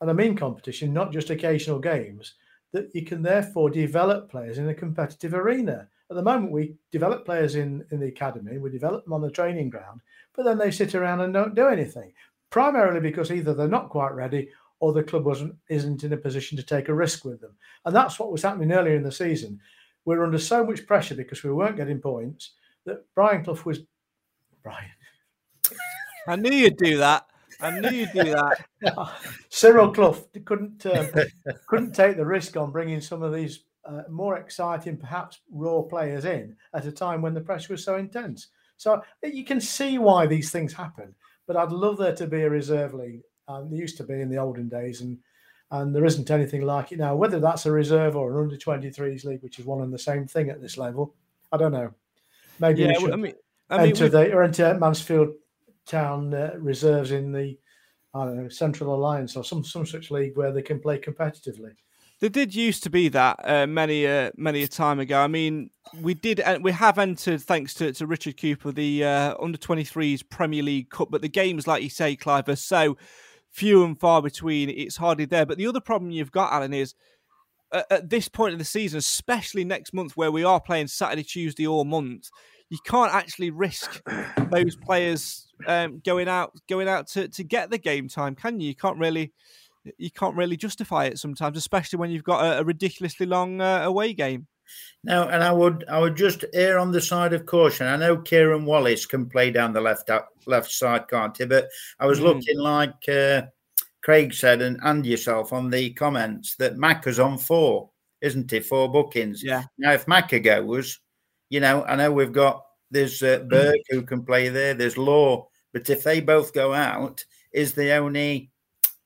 [SPEAKER 4] and I mean competition, not just occasional games, that you can therefore develop players in a competitive arena. At the moment, we develop players in, in the academy, we develop them on the training ground, but then they sit around and don't do anything, primarily because either they're not quite ready or the club wasn't isn't in a position to take a risk with them. And that's what was happening earlier in the season. We were under so much pressure because we weren't getting points that Brian Clough was Brian.
[SPEAKER 2] I knew you'd do that. I knew you'd do that.
[SPEAKER 4] Cyril Clough couldn't um, couldn't take the risk on bringing some of these uh, more exciting, perhaps raw players in at a time when the pressure was so intense. So you can see why these things happen. But I'd love there to be a reserve league. Um, there used to be in the olden days, and and there isn't anything like it now. Whether that's a reserve or an under 23s league, which is one and the same thing at this level, I don't know. Maybe
[SPEAKER 2] Yeah,
[SPEAKER 4] we should
[SPEAKER 2] I mean, I mean,
[SPEAKER 4] enter the or enter Mansfield Town uh, reserves in the I don't know Central Alliance or some some such league where they can play competitively.
[SPEAKER 2] There did used to be that uh, many uh, many a time ago. I mean, we did uh, we have entered thanks to, to Richard Cooper the uh, under 23s Premier League Cup, but the games, like you say, Clive, are so few and far between. It's hardly there. But the other problem you've got, Alan, is at, at this point in the season, especially next month where we are playing Saturday, Tuesday all month, you can't actually risk those players um, going out going out to, to get the game time, can you? You can't really you can't really justify it sometimes, especially when you've got a, a ridiculously long uh, away game.
[SPEAKER 3] No, and I would I would just err on the side of caution. I know Kieran Wallace can play down the left left side, can't he? But I was
[SPEAKER 2] Mhm.
[SPEAKER 3] looking like uh, Craig said and and yourself on the comments that Macca's on four, isn't he? Four bookings.
[SPEAKER 2] Yeah.
[SPEAKER 3] Now, if Macca goes, you know, I know we've got there's uh, Burke who can play there. There's Law, but if they both go out, is the only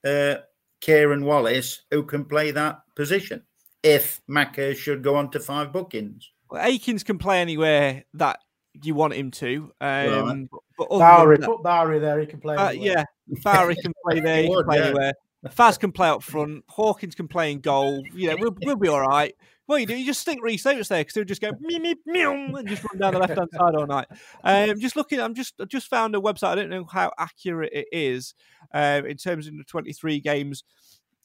[SPEAKER 3] uh, Kieran Wallace who can play that position? If Macca should go on to five bookings.
[SPEAKER 2] Well, Akins can play anywhere that you want him to. Um, but, but other
[SPEAKER 4] Bowery,
[SPEAKER 2] that-
[SPEAKER 4] put Bowery there. He can play.
[SPEAKER 2] uh,
[SPEAKER 4] anywhere.
[SPEAKER 2] yeah, Barry can play there. He can play
[SPEAKER 3] yeah.
[SPEAKER 2] anywhere. Faz can play up front. Hawkins can play in goal. You know, we'll, we'll be all right. What you do? You just stick Rhys Oates there because he'll just go me me meow and just run down the left hand side all night. Um, just looking, I'm just I just found a website. I don't know how accurate it is um, in terms of the 23 games.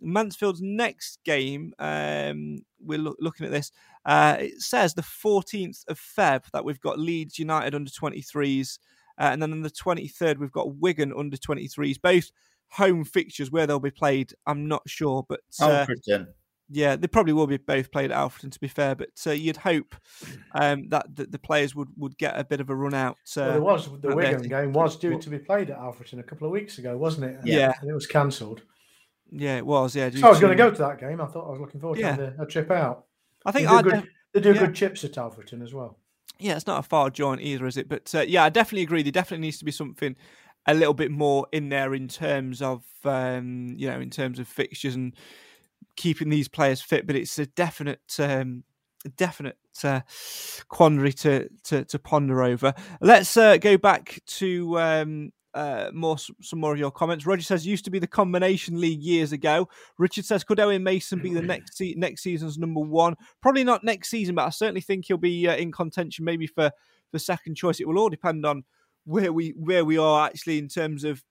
[SPEAKER 2] Mansfield's next game, um, we're loo- looking at this. Uh, it says the 14th of Feb that we've got Leeds United under 23s, uh, and then on the 23rd we've got Wigan under 23s. Both home fixtures where they'll be played. I'm not sure, but uh,
[SPEAKER 3] Alfreton.
[SPEAKER 2] yeah, they probably will be both played at Alfreton. To be fair, but uh, you'd hope um, that the, the players would, would get a bit of a run out. Uh,
[SPEAKER 4] Well, there was the
[SPEAKER 2] out there
[SPEAKER 4] Wigan game was due to be played at Alfreton a couple of weeks ago, wasn't it?
[SPEAKER 2] Yeah.
[SPEAKER 4] and it was cancelled.
[SPEAKER 2] Yeah, it was. Yeah,
[SPEAKER 4] So I was going to go to that game. I thought I was looking forward
[SPEAKER 2] Yeah.
[SPEAKER 4] to a, a trip out.
[SPEAKER 2] I
[SPEAKER 4] They
[SPEAKER 2] think
[SPEAKER 4] do,
[SPEAKER 2] I
[SPEAKER 4] good,
[SPEAKER 2] def-
[SPEAKER 4] they do
[SPEAKER 2] yeah.
[SPEAKER 4] good chips at Alfreton as well.
[SPEAKER 2] yeah, it's not a far jaunt either, is it? But uh, yeah, I definitely agree. There definitely needs to be something a little bit more in there in terms of um, you know in terms of fixtures and keeping these players fit. But it's a definite, um, definite uh, quandary to, to to ponder over. Let's uh, go back to. Um, uh, more some more of your comments. Roger says used to be the combination league years ago. Richard says could Owen Mason be the next se- next season's number one? Probably not next season, but I certainly think he'll be uh, in contention maybe for the second choice. It will all depend on where we where we are actually in terms of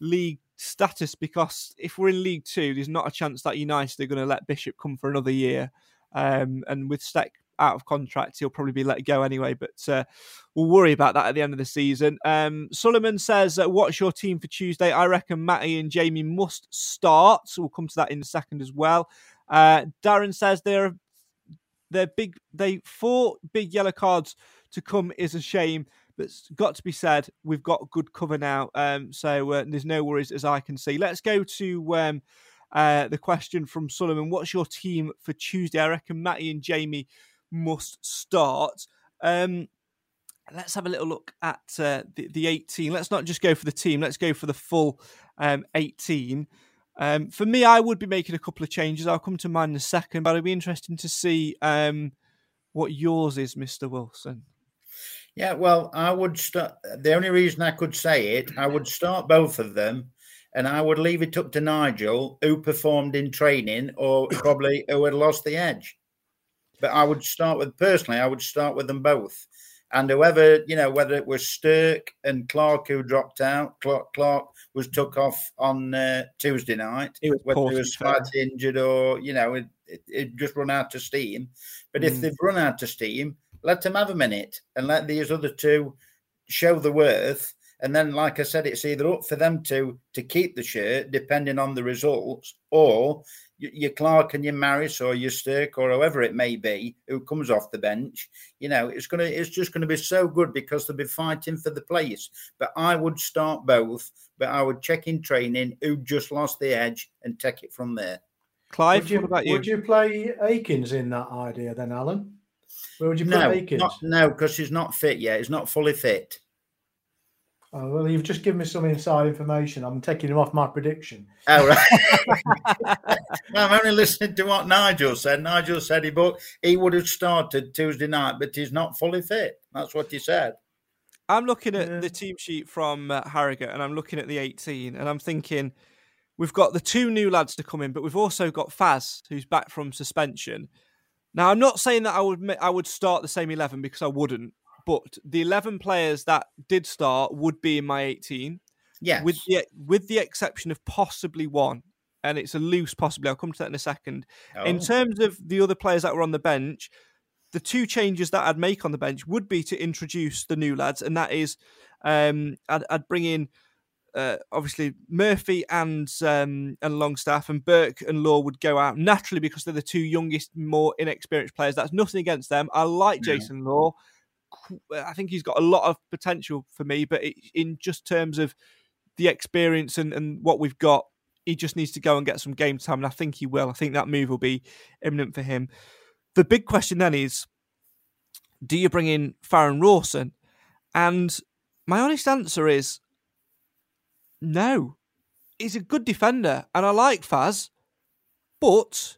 [SPEAKER 2] league status. Because if we're in League Two, there's not a chance that United are going to let Bishop come for another year. Um, and with Stech out of contract, he'll probably be let go anyway. But uh, we'll worry about that at the end of the season. Um, Sullivan says, uh, "What's your team for Tuesday?" I reckon Matty and Jamie must start. So we'll come to that in a second as well. Uh, Darren says they're they're big. They four big yellow cards to come is a shame, but it's got to be said. We've got good cover now, um, so uh, there's no worries as I can see. Let's go to um, uh, the question from Solomon. What's your team for Tuesday? I reckon Matty and Jamie must start. Um, let's have a little look at uh, the, the 18. Let's not just go for the team. Let's go for the full um, 18. Um, for me, I would be making a couple of changes. I'll come to mine in a second, but it'd be interesting to see um, what yours is, Mr. Wilson.
[SPEAKER 3] Yeah, well, I would start. The only reason I could say it, I would start both of them, and I would leave it up to Nigel, who performed in training, or probably who had lost the edge. But I would start with personally. I would start with them both, and whoever you know, whether it was Stirk and Clarke who dropped out, Clarke, Clarke was took off on uh, Tuesday night,
[SPEAKER 2] He was
[SPEAKER 3] whether he was slightly injured or you know, it, it, it just run out of steam. But if
[SPEAKER 2] Mm.
[SPEAKER 3] they've run out of steam, let them have a minute and let these other two show the worth. And then, like I said, it's either up for them to to keep the shirt, depending on the results, or your Clarke and your Maris or your Stirk or whoever it may be who comes off the bench. You know, it's gonna it's just gonna be so good because they'll be fighting for the place. But I would start both, but I would check in training who just lost the edge and take it from there.
[SPEAKER 2] Clive,
[SPEAKER 4] Would you,
[SPEAKER 2] about you?
[SPEAKER 4] would you play Akins in that idea then, Alan? Where would you play
[SPEAKER 3] No,
[SPEAKER 4] Akins?
[SPEAKER 3] not, no, because he's not fit yet. He's not fully fit.
[SPEAKER 4] Oh, well, you've just given me some inside information. I'm taking him off my prediction.
[SPEAKER 3] Oh, right. I'm only listening to what Nigel said. Nigel said he but he would have started Tuesday night, but he's not fully fit. That's what he said.
[SPEAKER 2] I'm looking at
[SPEAKER 4] Yeah.
[SPEAKER 2] the team sheet from uh, Harrogate and I'm looking at the 18 and I'm thinking we've got the two new lads to come in, but we've also got Faz who's back from suspension. Now I'm not saying that I would I would start the same 11 because I wouldn't, but the 11 players that did start would be in my 18
[SPEAKER 3] Yes.
[SPEAKER 2] with the with the exception of possibly one. And it's a loose possibly. I'll come to that in a second. In
[SPEAKER 3] Oh,
[SPEAKER 2] terms of the other players that were on the bench, the two changes that I'd make on the bench would be to introduce the new lads, and that is, um, I'd, I'd bring in uh, obviously Murphy and um, and Longstaff, and Burke and Law would go out naturally because they're the two youngest, more inexperienced players. That's nothing against them. I like
[SPEAKER 3] No.
[SPEAKER 2] Jason Law. I think he's got a lot of potential for me, but it, in just terms of the experience and, and what we've got, he just needs to go and get some game time, and I think he will. I think that move will be imminent for him. The big question then is, do you bring in Farrend Rawson? And my honest answer is no. He's a good defender, and I like Faz, but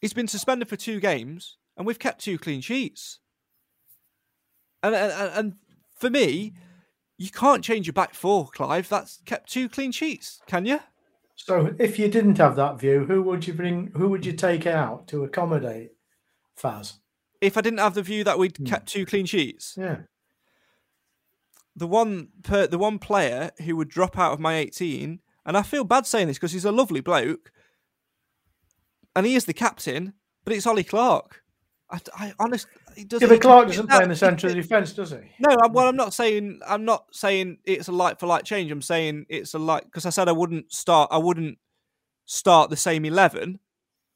[SPEAKER 2] he's been suspended for two games, and we've kept two clean sheets. And and, and for me, you can't change your back four, Clive. That's kept two clean sheets, can you?
[SPEAKER 4] So, if you didn't have that view, who would you bring? Who would you take out to accommodate Faz?
[SPEAKER 2] If I didn't have the view that we'd
[SPEAKER 4] Hmm.
[SPEAKER 2] kept two clean sheets,
[SPEAKER 4] Yeah,
[SPEAKER 2] the one per, the one player who would drop out of my 18, and I feel bad saying this because he's a lovely bloke, and he is the captain, but it's Ollie Clarke. I, I honest, he doesn't.
[SPEAKER 4] yeah. But
[SPEAKER 2] Clarke
[SPEAKER 4] doesn't play in the centre of the defence, does he?
[SPEAKER 2] No, I'm, well, I'm not saying I'm not saying it's a light for light change. I'm saying it's a light because I said I wouldn't start. I wouldn't start the same eleven,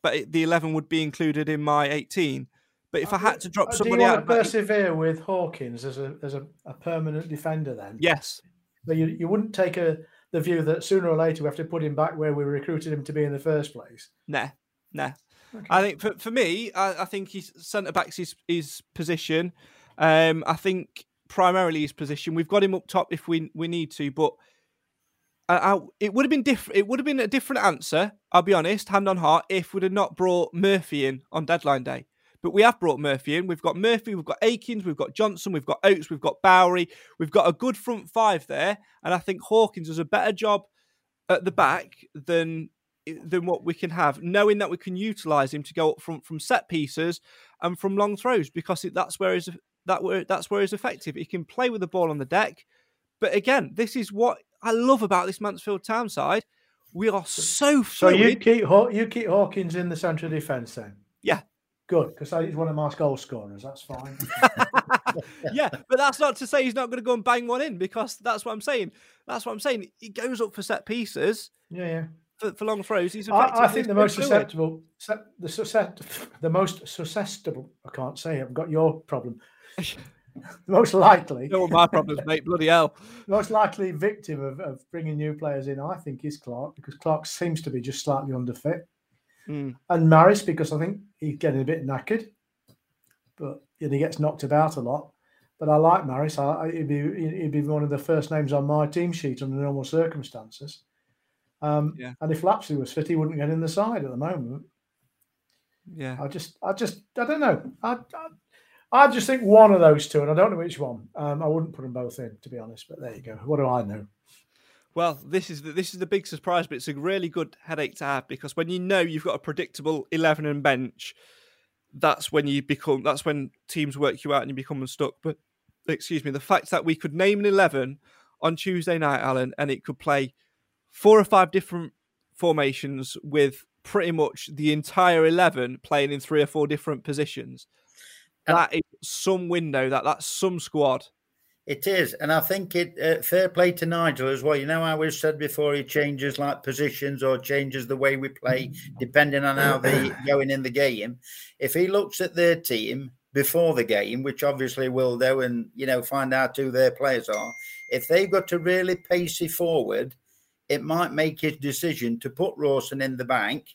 [SPEAKER 2] but it, the eleven would be included in my 18. But if I had to drop
[SPEAKER 4] Uh,
[SPEAKER 2] somebody
[SPEAKER 4] do you
[SPEAKER 2] out,
[SPEAKER 4] want
[SPEAKER 2] of
[SPEAKER 4] to
[SPEAKER 2] my-
[SPEAKER 4] persevere with Hawkins as a as a, a permanent defender? Then,
[SPEAKER 2] yes,
[SPEAKER 4] But you, you wouldn't take a the view that sooner or later we have to put him back where we recruited him to be in the first place.
[SPEAKER 2] Nah, nah. I think for, for me, I, I think he's centre back's his, his position. Um, I think primarily his position. We've got him up top if we we need to, but I, I, it would have been different. It would have been a different answer. I'll be honest, hand on heart, if we'd have not brought Murphy in on deadline day. But we have brought Murphy in. We've got Murphy, we've got Akins, we've got Johnson, we've got Oates, we've got Bowery. We've got a good front five there, and I think Hawkins does a better job at the back than than what we can have, knowing that we can utilise him to go up front from set pieces and from long throws because it, that's where he's that where that's where he's effective. He can play with the ball on the deck, but again, this is what I love about this Mansfield Town side. We are so
[SPEAKER 4] So
[SPEAKER 2] fluid.
[SPEAKER 4] you keep you keep Hawkins in the central defence then.
[SPEAKER 2] Yeah.
[SPEAKER 4] Good, because he's one of my goal scorers. That's fine.
[SPEAKER 2] yeah, but that's not to say he's not going to go and bang one in because that's what I'm saying. That's what I'm saying. He goes up for set pieces
[SPEAKER 4] yeah, yeah.
[SPEAKER 2] For, for long throws. He's effective.
[SPEAKER 4] I, I think the most
[SPEAKER 2] fluid.
[SPEAKER 4] susceptible, the suscept, the most susceptible. I can't say. it, I've got your problem. the most likely,
[SPEAKER 2] No my problems, mate. Bloody hell.
[SPEAKER 4] most likely victim of, of bringing new players in, I think, is Clarke because Clarke seems to be just slightly underfit,
[SPEAKER 2] Mm.
[SPEAKER 4] and Maris because I think he's getting a bit knackered, but and he gets knocked about a lot. But I like Maris. I, I- he'd be he'd be one of the first names on my team sheet under normal circumstances. Um,
[SPEAKER 2] Yeah.
[SPEAKER 4] And if Lapslie was fit, he wouldn't get in the side at the moment.
[SPEAKER 2] Yeah.
[SPEAKER 4] I just, I just, I don't know. I, I, I just think one of those two, and I don't know which one. Um, I wouldn't put them both in, to be honest. But there you go. What do I know?
[SPEAKER 2] Well, this is the, this is the big surprise, but it's a really good headache to have because when you know you've got a predictable eleven and bench, that's when you become that's when teams work you out and you become unstuck. But excuse me, the fact that we could name an eleven on Tuesday night, Alan, and it could play four or five different formations with pretty much the entire eleven playing in three or four different positions. That is some window. That that's some squad.
[SPEAKER 3] It is, and I think it uh, fair play to Nigel as well. You know, I always said before he changes like positions or changes the way we play depending on how they going in the game. If he looks at their team before the game, which obviously will do, and you know find out who their players are, if they've got to really pacey forward, it might make his decision to put Rawson in the bank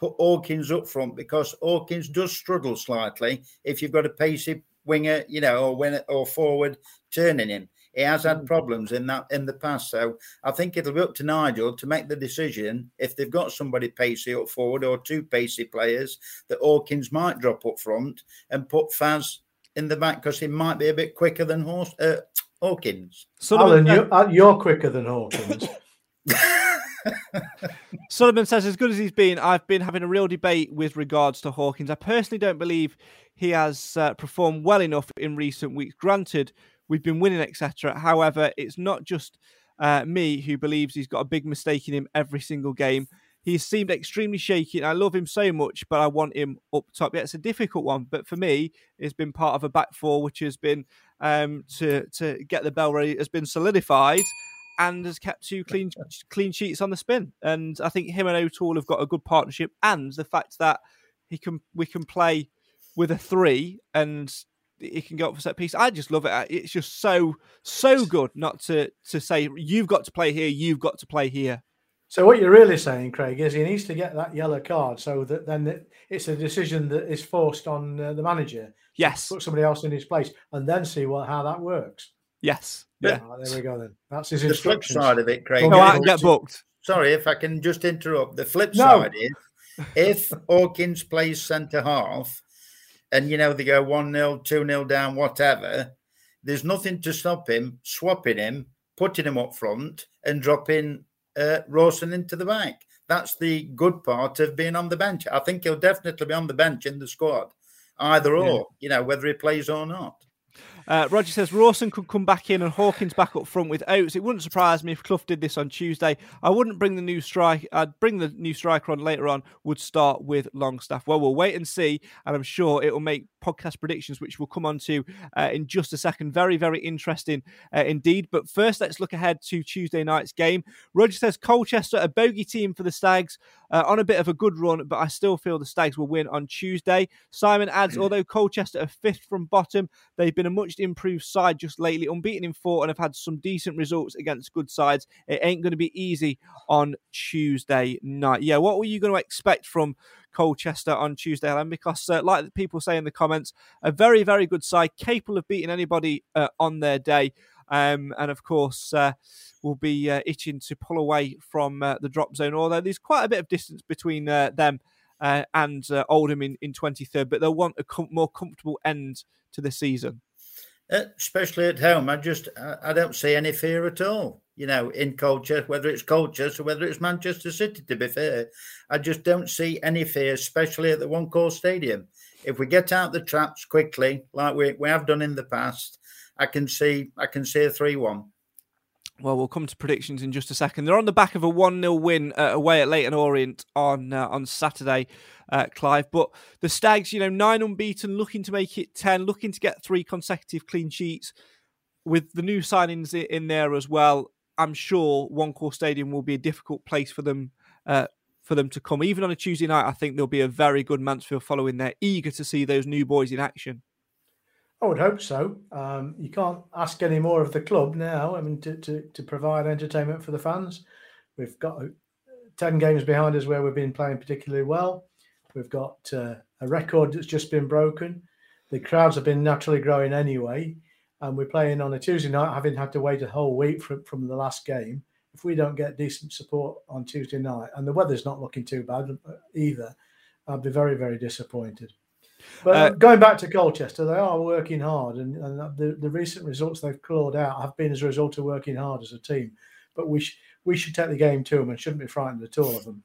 [SPEAKER 3] put Hawkins up front because Hawkins does struggle slightly if you've got a pacey winger, you know, or when or forward turning him. He has had problems in that in the past. So I think it'll be up to Nigel to make the decision if they've got somebody pacey up forward or two pacey players that Hawkins might drop up front and put Faz in the back because he might be a bit quicker than Horse, uh, Hawkins.
[SPEAKER 4] Alan, you're, uh, you're quicker than Hawkins.
[SPEAKER 2] Solomon says, as good as he's been, I've been having a real debate with regards to Hawkins. I personally don't believe he has uh, performed well enough in recent weeks. Granted, we've been winning, etc. However, it's not just uh, me who believes he's got a big mistake in him every single game. He's seemed extremely shaky, and I love him so much, but I want him up top. Yeah, it's a difficult one, but for me, it's been part of a back four which has been um, to to get the bell ready has been solidified and has kept two clean clean sheets on the spin. And I think him and O'Toole have got a good partnership, and the fact that he can we can play with a three and he can go up for set piece. I just love it. It's just so so good not to to say you've got to play here, you've got to play here.
[SPEAKER 4] So what you're really saying, Craig, is he needs to get that yellow card so that then it's a decision that is forced on uh, the manager.
[SPEAKER 2] Yes,
[SPEAKER 4] put somebody else in his place, and then see what how that works.
[SPEAKER 2] Yes.
[SPEAKER 4] Yeah. Oh, there we go then. That's his
[SPEAKER 3] the flip side of it, Craig.
[SPEAKER 2] Go out and get booked.
[SPEAKER 3] Sorry if I can just interrupt. The flip no. side is if Hawkins plays centre half and you know they go 1 0, 2 0 down, whatever, there's nothing to stop him swapping him, putting him up front, and dropping uh, Rawson into the back. That's the good part of being on the bench. I think he'll definitely be on the bench in the squad, either or, yeah. you know, whether he plays or not.
[SPEAKER 2] Uh, Roger says Rawson could come back in and Hawkins back up front with Oates. It wouldn't surprise me if Clough did this on Tuesday. I wouldn't bring the new strike. I'd bring the new striker on later on. Would start with Longstaff. Well, we'll wait and see, and I'm sure it will make podcast predictions, which we'll come on to uh, in just a second. Very, very interesting uh, indeed. But first, let's look ahead to Tuesday night's game. Roger says Colchester, a bogey team for the Stags, uh, on a bit of a good run, but I still feel the Stags will win on Tuesday. Simon adds, mm. although Colchester are fifth from bottom, they've been a much improved side just lately, unbeaten in four, and have had some decent results against good sides. It ain't going to be easy on Tuesday night. Yeah, what were you going to expect from Colchester on Tuesday, Alan, because, uh, like people say in the comments, a very, very good side, capable of beating anybody uh, on their day. Um, and of course, uh, will be uh, itching to pull away from uh, the drop zone, although there's quite a bit of distance between uh, them and Oldham in, in 23rd, but they'll want a com- more comfortable end to the season.
[SPEAKER 3] Especially at home, I just I don't see any fear at all you know, in culture, whether it's or whether it's Manchester City, to be fair. I just don't see any fear, especially at the one call stadium. If we get out the traps quickly, like we, we have done in the past, I can see I can see a three one.
[SPEAKER 2] Well, we'll come to predictions in just a second. They're on the back of a 1 0 win uh, away at Leyton Orient on uh, on Saturday, uh, Clive. But the Stags, you know, nine unbeaten, looking to make it 10, looking to get three consecutive clean sheets with the new signings in there as well. I'm sure One Call Stadium will be a difficult place for them uh, for them to come. Even on a Tuesday night, I think there'll be a very good Mansfield following there, eager to see those new boys in action.
[SPEAKER 4] I would hope so. Um, you can't ask any more of the club now. I mean, to, to, to provide entertainment for the fans. We've got uh, 10 games behind us where we've been playing particularly well. We've got uh, a record that's just been broken. The crowds have been naturally growing anyway and we're playing on a Tuesday night, having had to wait a whole week from, from the last game, if we don't get decent support on Tuesday night, and the weather's not looking too bad uh, either, I'd be very, very disappointed. But uh, going back to Colchester, they are working hard, and, and the, the recent results they've clawed out have been as a result of working hard as a team. But we sh- we should take the game to them and shouldn't be frightened at all of them.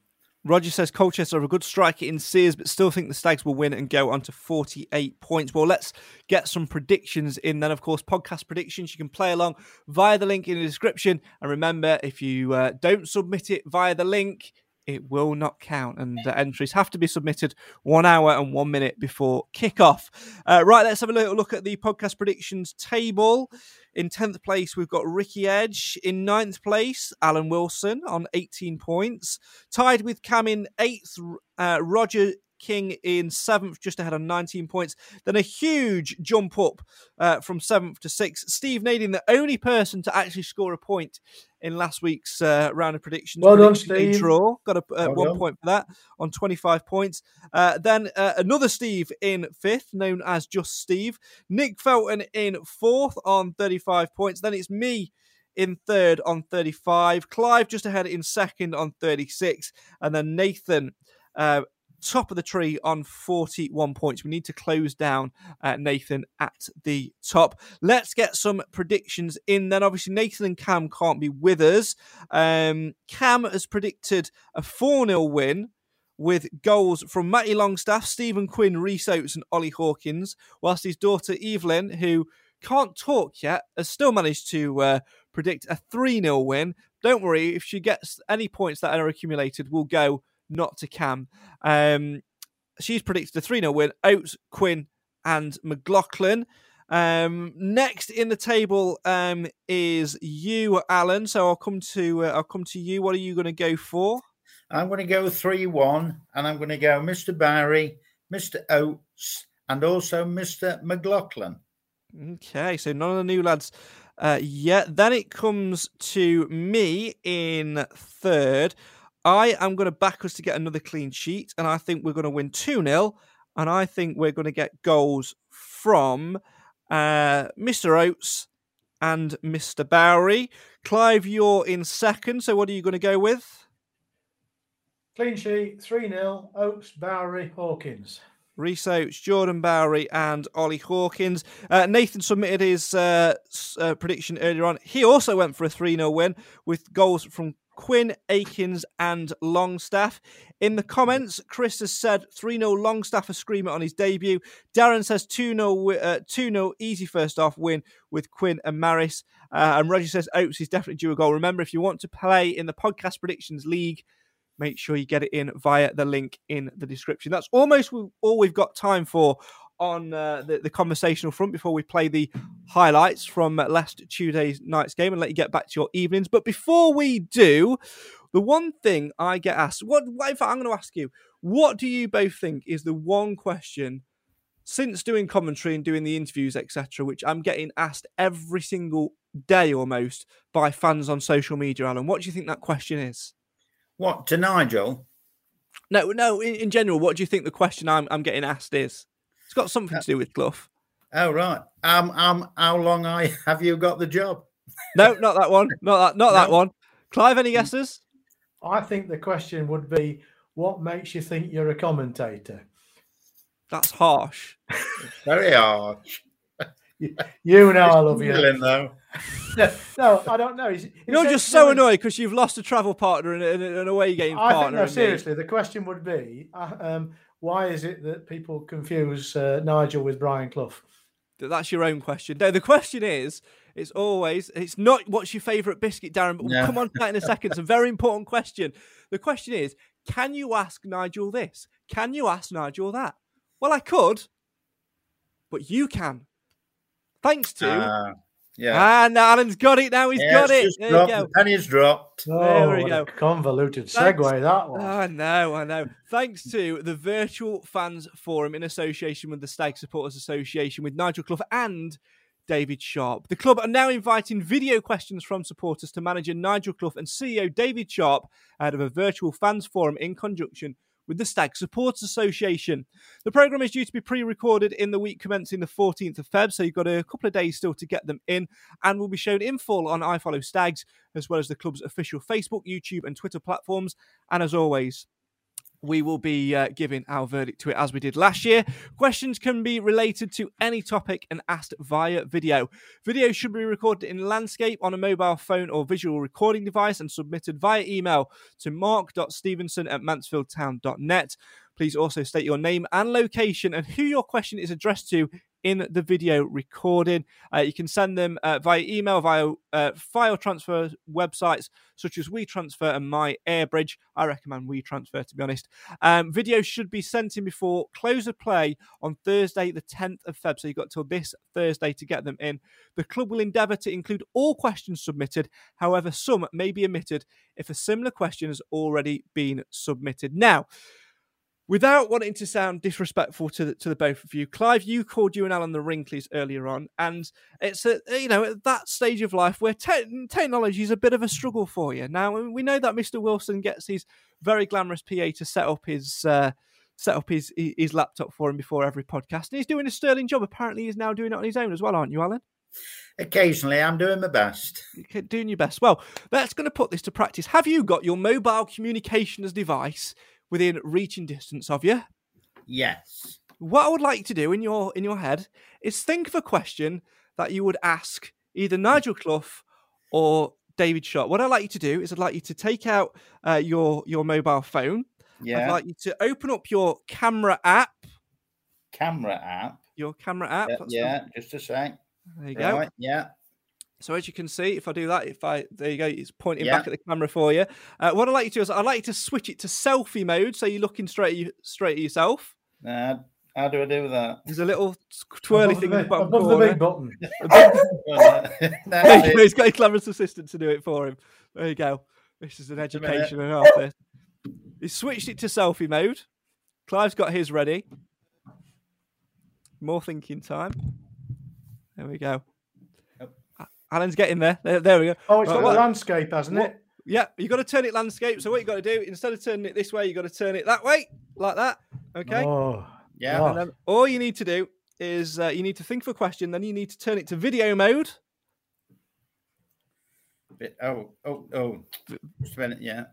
[SPEAKER 2] Roger says Colchester are a good striker in Sears, but still think the Stags will win and go on to 48 points. Well, let's get some predictions in then. Of course, podcast predictions. You can play along via the link in the description. And remember, if you uh, don't submit it via the link, it will not count, and the entries have to be submitted one hour and one minute before kickoff. Uh, right, let's have a little look at the podcast predictions table. In 10th place, we've got Ricky Edge. In ninth place, Alan Wilson on 18 points. Tied with Cam in 8th, uh, Roger King in seventh, just ahead on 19 points. Then a huge jump up uh, from seventh to sixth. Steve Nadine, the only person to actually score a point in last week's uh, round of predictions.
[SPEAKER 4] Well done, Steve.
[SPEAKER 2] Draw. Got a, uh,
[SPEAKER 3] Well
[SPEAKER 2] one
[SPEAKER 3] done.
[SPEAKER 2] point for that on 25 points. Uh, then uh, another Steve in fifth, known as Just Steve. Nick Felton in fourth on 35 points. Then it's me in third on 35. Clive just ahead in second on 36. And then Nathan uh, top of the tree on 41 points. We need to close down uh, Nathan at the top. Let's get some predictions in then. Obviously, Nathan and Cam can't be with us. Um, Cam has predicted a 4 0 win. With goals from Matty Longstaff, Stephen Quinn, Rhys Oates, and Ollie Hawkins, whilst his daughter Evelyn, who can't talk yet, has still managed to uh, predict a 3 0 win. Don't worry, if she gets any points that are accumulated, we'll go not to Cam. Um, she's predicted a 3 0 win. Oates, Quinn, and McLaughlin. Um, next in the table um, is you, Alan. So I'll come to uh, I'll come to you. What are you going to go for?
[SPEAKER 3] I'm going to go 3 1, and I'm going to go Mr. Barry, Mr. Oates, and also Mr. McLaughlin.
[SPEAKER 2] Okay, so none of the new lads uh, yet. Then it comes to me in third. I am going to back us to get another clean sheet, and I think we're going to win 2 0. And I think we're going to get goals from uh, Mr. Oates and Mr. Bowery. Clive, you're in second, so what are you going to go with?
[SPEAKER 4] Clean sheet, 3 0, Oates, Bowery, Hawkins.
[SPEAKER 2] Rhys Oates, Jordan Bowery, and Ollie Hawkins. Uh, Nathan submitted his uh, uh, prediction earlier on. He also went for a 3 0 win with goals from Quinn, Akins, and Longstaff. In the comments, Chris has said 3 0 Longstaff a screamer on his debut. Darren says 2 0 uh, 2 0 easy first half win with Quinn and Maris. Uh, and Roger says Oates is definitely due a goal. Remember, if you want to play in the Podcast Predictions League, make sure you get it in via the link in the description. That's almost all we've got time for on uh, the, the conversational front before we play the highlights from uh, last Tuesday's night's game and let you get back to your evenings. But before we do, the one thing I get asked, what, what in fact, I'm going to ask you, what do you both think is the one question since doing commentary and doing the interviews, etc., which I'm getting asked every single day almost by fans on social media, Alan? What do you think that question is?
[SPEAKER 3] What, to Nigel?
[SPEAKER 2] No, no. In, in general, what do you think the question I'm I'm getting asked is? It's got something to do with Clough.
[SPEAKER 3] Oh, right. Um, um, how long I have you got the job?
[SPEAKER 2] No, not that one. Not that. Not that one. Clive, any guesses?
[SPEAKER 4] I think the question would be what makes you think you're a commentator?
[SPEAKER 2] That's harsh.
[SPEAKER 3] Very harsh.
[SPEAKER 4] You know I love you.
[SPEAKER 3] Feeling though.
[SPEAKER 4] No, no, I don't know. He's- he
[SPEAKER 2] You're just so annoyed because you've lost a travel partner and an, an away game
[SPEAKER 4] I think
[SPEAKER 2] partner.
[SPEAKER 4] no,
[SPEAKER 2] and me.
[SPEAKER 4] seriously, the question would be uh, um, why is it that people confuse uh, Nigel with Brian Clough?
[SPEAKER 2] That's your own question. No, the question is, it's always, it's not what's your favourite biscuit, Darren, but we'll
[SPEAKER 3] No.
[SPEAKER 2] come on to that in a second. It's a very important question. The question is, can you ask Nigel this? Can you ask Nigel that? Well, I could, but you can. Thanks to.
[SPEAKER 3] Ah, yeah.
[SPEAKER 2] Ah, and Alan's got it now. He's
[SPEAKER 3] Yeah,
[SPEAKER 2] got it.
[SPEAKER 3] just
[SPEAKER 2] There you
[SPEAKER 3] dropped.
[SPEAKER 2] go.
[SPEAKER 3] The penny's dropped.
[SPEAKER 4] Oh,
[SPEAKER 2] There we oh,
[SPEAKER 4] what
[SPEAKER 2] go.
[SPEAKER 4] a convoluted
[SPEAKER 2] Thanks.
[SPEAKER 4] segue that was.
[SPEAKER 2] Ah, I know, I know. Thanks to the Virtual Fans Forum in association with the Stag Supporters Association with Nigel Clough and David Sharpe. The club are now inviting video questions from supporters to manager Nigel Clough and CEO David Sharpe out of a virtual fans forum in conjunction with the Stag Supporters Association. The programme is due to be pre recorded in the week commencing the 14th of Feb, so you've got a couple of days still to get them in and will be shown in full on iFollow Stags, as well as the club's official Facebook, YouTube, and Twitter platforms. And as always, we will be uh, giving our verdict to it as we did last year. Questions can be related to any topic and asked via video. Video should be recorded in landscape on a mobile phone or visual recording device and submitted via email to mark.stevenson at mansfieldtown.net. Please also state your name and location and who your question is addressed to in the video recording. Uh, you can send them uh, via email, via uh, file transfer websites such as WeTransfer and My Airbridge. I recommend WeTransfer to be honest. Um, videos should be sent in before close of play on Thursday, the 10th of Feb. So you've got till this Thursday to get them in. The club will endeavour to include all questions submitted. However, some may be omitted if a similar question has already been submitted. Now, without wanting to sound disrespectful to the, to the both of you, Clive, you called you and Alan the Wrinklies earlier on, and it's a you know at that stage of life where te- technology is a bit of a struggle for you. Now we know that Mr. Wilson gets his very glamorous PA to set up his. Uh, set up his his laptop for him before every podcast, and he's doing a sterling job. Apparently, he's now doing it on his own as well, aren't you, Alan?
[SPEAKER 3] Occasionally, I'm doing my best.
[SPEAKER 2] You're doing your best. Well, that's going to put this to practice. Have you got your mobile communications device within reaching distance of you?
[SPEAKER 3] Yes.
[SPEAKER 2] What I would like to do in your in your head is think of a question that you would ask either Nigel Clough or David Sharpe. What I'd like you to do is I'd like you to take out uh, your your mobile phone.
[SPEAKER 3] Yeah.
[SPEAKER 2] I'd like you to open up your camera app.
[SPEAKER 3] Camera app.
[SPEAKER 2] Your camera app.
[SPEAKER 3] Yeah, yeah, just a sec.
[SPEAKER 2] there you go.
[SPEAKER 3] Yeah.
[SPEAKER 2] So as you can see, if I do that, if I there you go, it's pointing
[SPEAKER 3] Yeah.
[SPEAKER 2] back at the camera for you. Uh, what I'd like you to do is I'd like you to switch it to selfie mode, so you're looking straight at you, straight at yourself.
[SPEAKER 3] Uh, how do I do that?
[SPEAKER 2] There's a little twirly
[SPEAKER 4] above
[SPEAKER 2] thing
[SPEAKER 4] the,
[SPEAKER 2] in the bottom
[SPEAKER 4] above the big button.
[SPEAKER 2] There you go. He's got a cleverest assistant to do it for him. There you go. This is an education and half this. He switched it to selfie mode. Clive's got his ready. More thinking time. There we go.
[SPEAKER 3] Yep.
[SPEAKER 2] A- Alan's getting there. There, there we go.
[SPEAKER 4] Oh, it's
[SPEAKER 2] Right,
[SPEAKER 4] got
[SPEAKER 2] what-
[SPEAKER 4] the landscape, hasn't
[SPEAKER 2] what-
[SPEAKER 4] it?
[SPEAKER 2] Yeah, you've got to turn it landscape. So what you got to do instead of turning it this way, you've got to turn it that way, like that. Okay.
[SPEAKER 4] Oh,
[SPEAKER 3] Yeah.
[SPEAKER 2] And then all you need to do is uh, you need to think of a question, then you need to turn it to video mode.
[SPEAKER 3] Bit- Oh, oh, oh. Just a minute, yeah.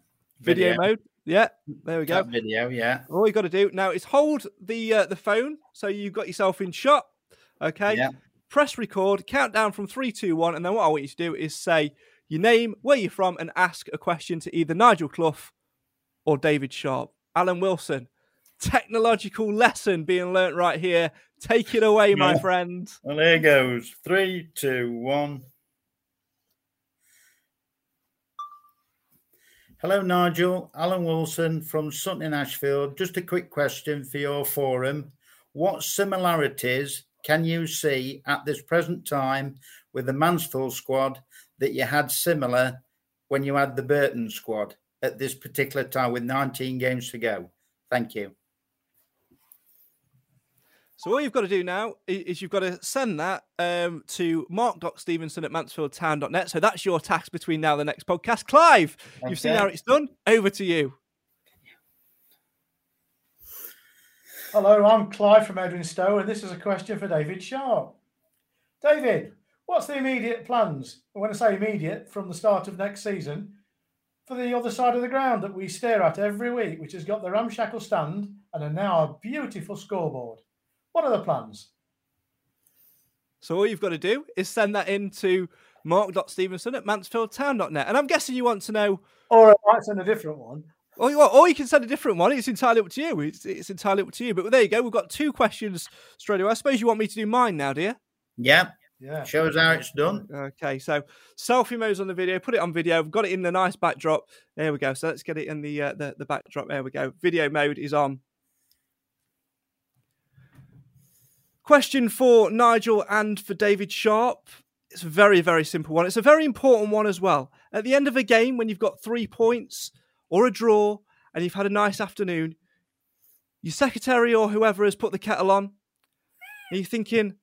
[SPEAKER 2] Video, mode. Yeah, there we go.
[SPEAKER 3] That video, yeah.
[SPEAKER 2] All you got to do now is hold the uh, the phone so you've got yourself in shot. Okay.
[SPEAKER 3] Yeah.
[SPEAKER 2] Press record, count down from three, two, one, and then what I want you to do is say your name, where you're from, and ask a question to either Nigel Clough or David Sharpe. Alan Wilson. Technological lesson being learnt right here. Take it away, my
[SPEAKER 3] Yeah.
[SPEAKER 2] friend.
[SPEAKER 3] Well, here goes. Three, two, one. Hello, Nigel. Alan Wilson from Sutton in Ashfield. Just a quick question for your forum. What similarities can you see at this present time with the Mansfield squad that you had similar when you had the Burton squad at this particular time with 19 games to go? Thank you.
[SPEAKER 2] So all you've got to do now is you've got to send that um, to mark.stevenson at mansfieldtown.net. So that's your task between now and the next podcast. Clive, you've seen how it's done. Over to you.
[SPEAKER 4] Hello, I'm Clive from Edwinstowe, and this is a question for David Sharpe. David, what's the immediate plans? When I say immediate, from the start of next season, for the other side of the ground that we stare at every week, which has got the ramshackle stand and a now a beautiful scoreboard. What are the plans?
[SPEAKER 2] So all you've got to do is send that in to mark.stevenson at mansfieldtown.net. And I'm guessing you want to know,
[SPEAKER 4] Or I might send a different one.
[SPEAKER 2] Or you, or you can send a different one. It's entirely up to you. It's, it's entirely up to you. But there you go. We've got two questions straight away. I suppose you want me to do mine now, do you?
[SPEAKER 3] Yeah,
[SPEAKER 4] Yeah.
[SPEAKER 3] shows how it's done.
[SPEAKER 2] Okay, so selfie mode's on the video. Put it on video. We've got it in the nice backdrop. There we go. So let's get it in the uh, the, the backdrop. There we go. Video mode is on. Question for Nigel and for David Sharpe. It's a very, very simple one. It's a very important one as well. At the end of a game, when you've got three points or a draw and you've had a nice afternoon, your secretary or whoever has put the kettle on, and you're thinking,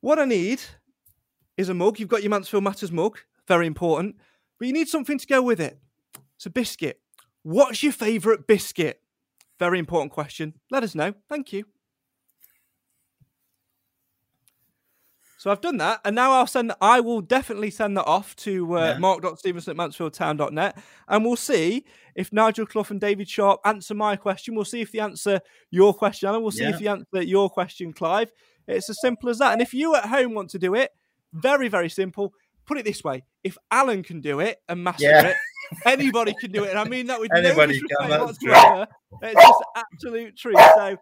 [SPEAKER 2] what I need is a mug. You've got your Mansfield Matters mug, very important, but you need something to go with it. It's a biscuit. What's your favourite biscuit? Very important question. Let us know. Thank you. So I've done that, and now I'll send. I will definitely send that off to uh,
[SPEAKER 3] Yeah.
[SPEAKER 2] mark.stevenson at mansfieldtown.net, and we'll see if Nigel Clough and David Sharpe answer my question. We'll see if they answer your question, and we'll see
[SPEAKER 3] Yeah.
[SPEAKER 2] if you answer your question, Clive. It's as simple as that. And if you at home want to do it, very, very simple. Put it this way: if Alan can do it and master
[SPEAKER 3] Yeah.
[SPEAKER 2] it, anybody can do it. And I mean that with
[SPEAKER 3] Anybody
[SPEAKER 2] no
[SPEAKER 3] can,
[SPEAKER 2] whatsoever. It's just absolute truth. So,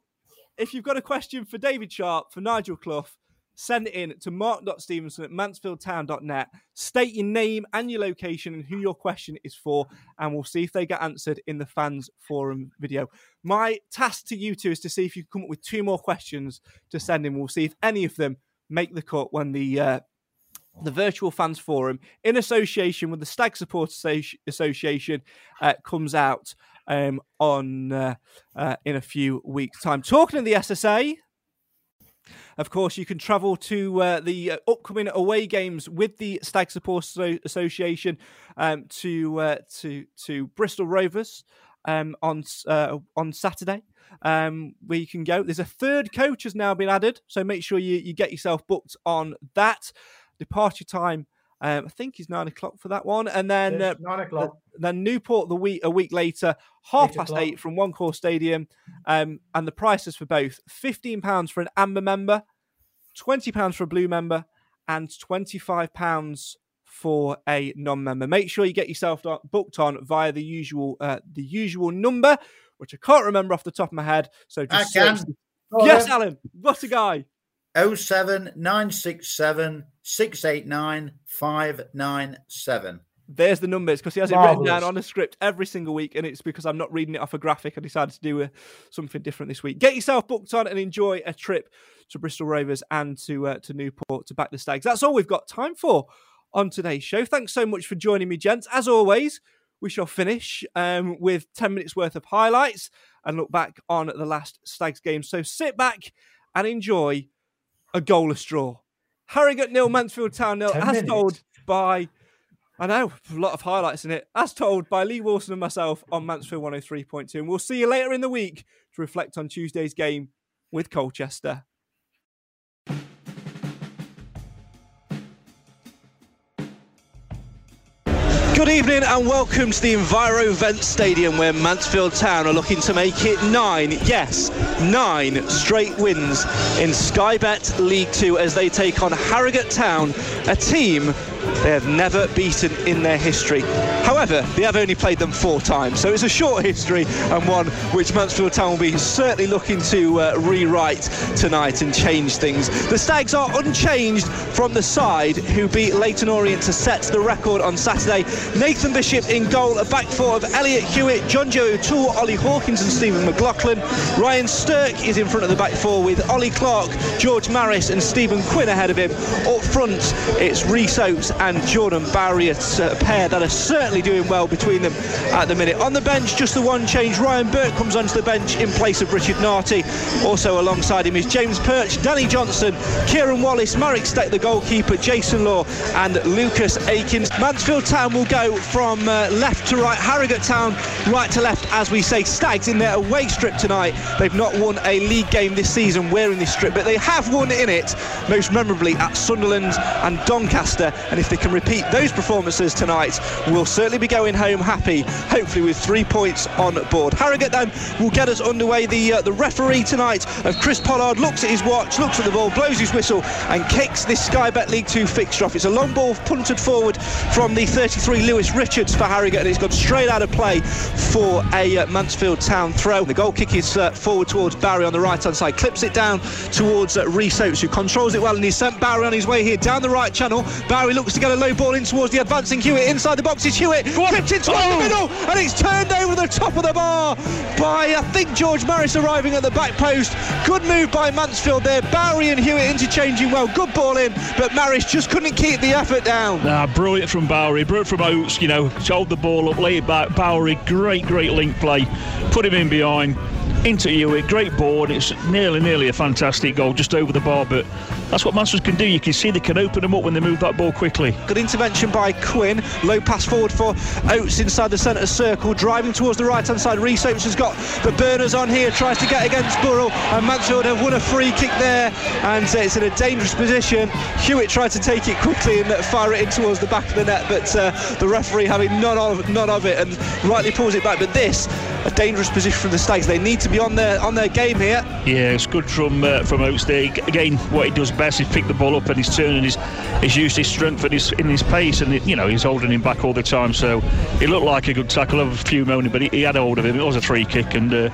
[SPEAKER 2] if you've got a question for David Sharpe, for Nigel Clough, send it in to mark.stevenson at mansfieldtown.net. State your name and your location and who your question is for, and we'll see if they get answered in the fans forum video. My task to you two is to see if you can come up with two more questions to send in. We'll see if any of them make the cut when the uh, the virtual fans forum in association with the Stag Support Association uh, comes out um, on uh, uh, in a few weeks' time. Talking of the SSA, of course, you can travel to uh, the uh, upcoming away games with the Stag Support Association um, to uh, to to Bristol Rovers um, on uh, on Saturday. Um, where you can go. There's a third coach has now been added, so make sure you, you get yourself booked on that. Departure time um, I think he's nine o'clock for that one, and then uh,
[SPEAKER 4] nine o'clock.
[SPEAKER 2] then Newport the week a week later, half eight past o'clock. eight from One Call Stadium, um, and the prices for both: fifteen pounds for an Amber member, twenty pounds for a Blue member, and twenty five pounds for a non-member. Make sure you get yourself booked on via the usual uh, the usual number, which I can't remember off the top of my head. So just yes. Alan. What a guy.
[SPEAKER 3] 07967 689 597.
[SPEAKER 2] There's the numbers because he has it written down on a script every single week, and it's because I'm not reading it off a graphic. I decided to do a, something different this week. Get yourself booked on and enjoy a trip to Bristol Rovers and to uh, to Newport to back the Stags. That's all we've got time for on today's show. Thanks so much for joining me, gents. As always, we shall finish um, with 10 minutes worth of highlights and look back on the last Stags game. So sit back and enjoy a goalless draw. Harrogate nil, hmm. Mansfield Town nil, as minutes. told by, I know, a lot of highlights in it, as told by Lee Wilson and myself on Mansfield 103.2. And we'll see you later in the week to reflect on Tuesday's game with Colchester. Good evening and welcome to the Envirovent Stadium where Mansfield Town are looking to make it nine, yes, nine straight wins in Sky Bet League Two as they take on Harrogate Town, a team they have never beaten in their history. However, they have only played them four times, so it's a short history and one which Mansfield Town will be certainly looking to uh, rewrite tonight and change things. The Stags are unchanged from the side who beat Leyton Orient to set the record on Saturday. Nathan Bishop in goal, a back four of Elliot Hewitt, John Joe O'Toole, Ollie Hawkins and Stephen McLaughlin. Ryan Stirk is in front of the back four with Ollie Clarke, George Maris and Stephen Quinn ahead of him. Up front, it's Rhys Oates and Jordan Bowery, a pair that are certainly doing well between them at the minute. On the bench, just the one change. Ryan Burke comes onto the bench in place of Richard Nartey. Also alongside him is James Perch, Danny Johnson, Kieran Wallace, Marek Stech, the goalkeeper, Jason Law, and Lucas Akins. Mansfield Town will go from uh, left to right, Harrogate Town right to left, as we say. Stags in their away strip tonight. They've not won a league game this season wearing this strip, but they have won in it, most memorably at Sunderland and Doncaster. And if they can repeat those performances tonight, we'll certainly be going home happy, hopefully with three points on board. Harrogate then will get us underway. The uh, the referee tonight of Chris Pollard looks at his watch, looks at the ball, blows his whistle, and kicks this Sky Bet League Two fixture off. It's a long ball punted forward from the 33 Lewis Richards for Harrogate, and it's gone straight out of play for a uh, Mansfield Town throw. The goal kick is uh, forward towards Barry on the right hand side, clips it down towards uh, Rhys Oates, who controls it well, and he's sent Barry on his way here down the right channel. Barry looks to get a low ball in towards the advancing Hewitt. Inside the box is Hewitt. Clipped it towards oh. the middle, and it's turned over the top of the bar by, I think, George Maris arriving at the back post. Good move by Mansfield there. Bowery and Hewitt interchanging well. Good ball in, but Maris just couldn't keep the effort down.
[SPEAKER 5] Nah, brilliant from Bowery. Brilliant from Oates, you know, hold the ball up, lay it back. Bowery, great, great link play. Put him in behind into Hewitt, great board. It's nearly, nearly a fantastic goal just over the bar, but that's what Masters can do. You can see they can open them up when they move that ball quickly.
[SPEAKER 2] Good intervention by Quinn. Low pass forward for Oates inside the centre circle, driving towards the right hand side. Rhys Oates has got the burners on here, tries to get against Burrell, and Mansfield have won a free kick there, and it's in a dangerous position. Hewitt tried to take it quickly and fire it in towards the back of the net, but uh, the referee having none of none of it and rightly pulls it back. But this a dangerous position for the Stags. They need to be on their on their game here.
[SPEAKER 5] Yeah, it's good from uh, from Oates there. Again, what he does best is pick the ball up and he's turning his he's used his strength and his in his pace and you know he's holding him back all the time. So it looked like a good tackle of a few moments, but he, he, had hold of him. It was a free kick and. Uh,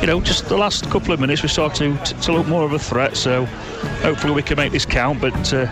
[SPEAKER 5] you know, just the last couple of minutes, we started to, to look more of a threat. So hopefully we can make this count. But uh,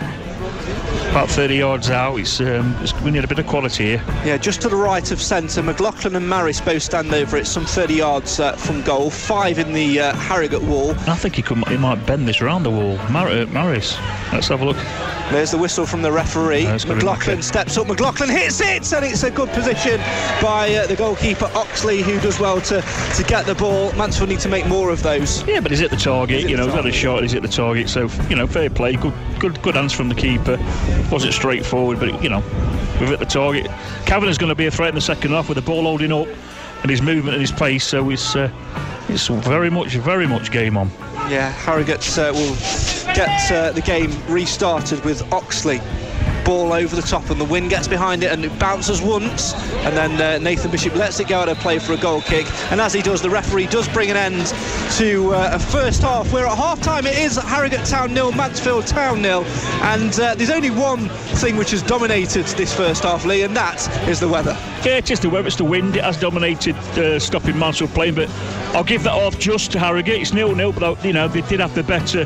[SPEAKER 5] about 30 yards out, it's, um, it's, we need a bit of quality here.
[SPEAKER 2] Yeah, just to the right of centre, McLaughlin and Maris both stand over it, some 30 yards uh, from goal. Five in the uh, Harrogate wall.
[SPEAKER 5] I think he could, he might bend this around the wall. Mar- uh, Maris, let's have a look.
[SPEAKER 2] There's the whistle from the referee. McLaughlin steps up. McLaughlin hits it, and it's a good position by uh, the goalkeeper Oxley, who does well to, to get the ball. Mansfield need to make more of those.
[SPEAKER 5] Yeah, but he's at the target.
[SPEAKER 2] He's at
[SPEAKER 5] You know, he's got a shot. He's at the target. So you know, fair play. Good, good, good answer from the keeper. Wasn't straightforward, but you know, we've hit the target. Kavanagh's going to be a threat in the second half with the ball holding up and his movement and his pace. So it's uh, it's very much, very much game on.
[SPEAKER 2] Yeah, Harrogate uh, will get uh, the game restarted with Oxley. Ball over the top, and the wind gets behind it, and it bounces once, and then uh, Nathan Bishop lets it go out of play for a goal kick. And as he does, the referee does bring an end to uh, a first half. Where at half time it is Harrogate Town nil, Mansfield Town nil, and uh, there's only one thing which has dominated this first half, Lee, and that is the weather.
[SPEAKER 5] Yeah, it's just the weather, it's the wind. It has dominated uh, stopping Mansfield playing, but I'll give that off just to Harrogate. It's nil nil, but you know they did have the better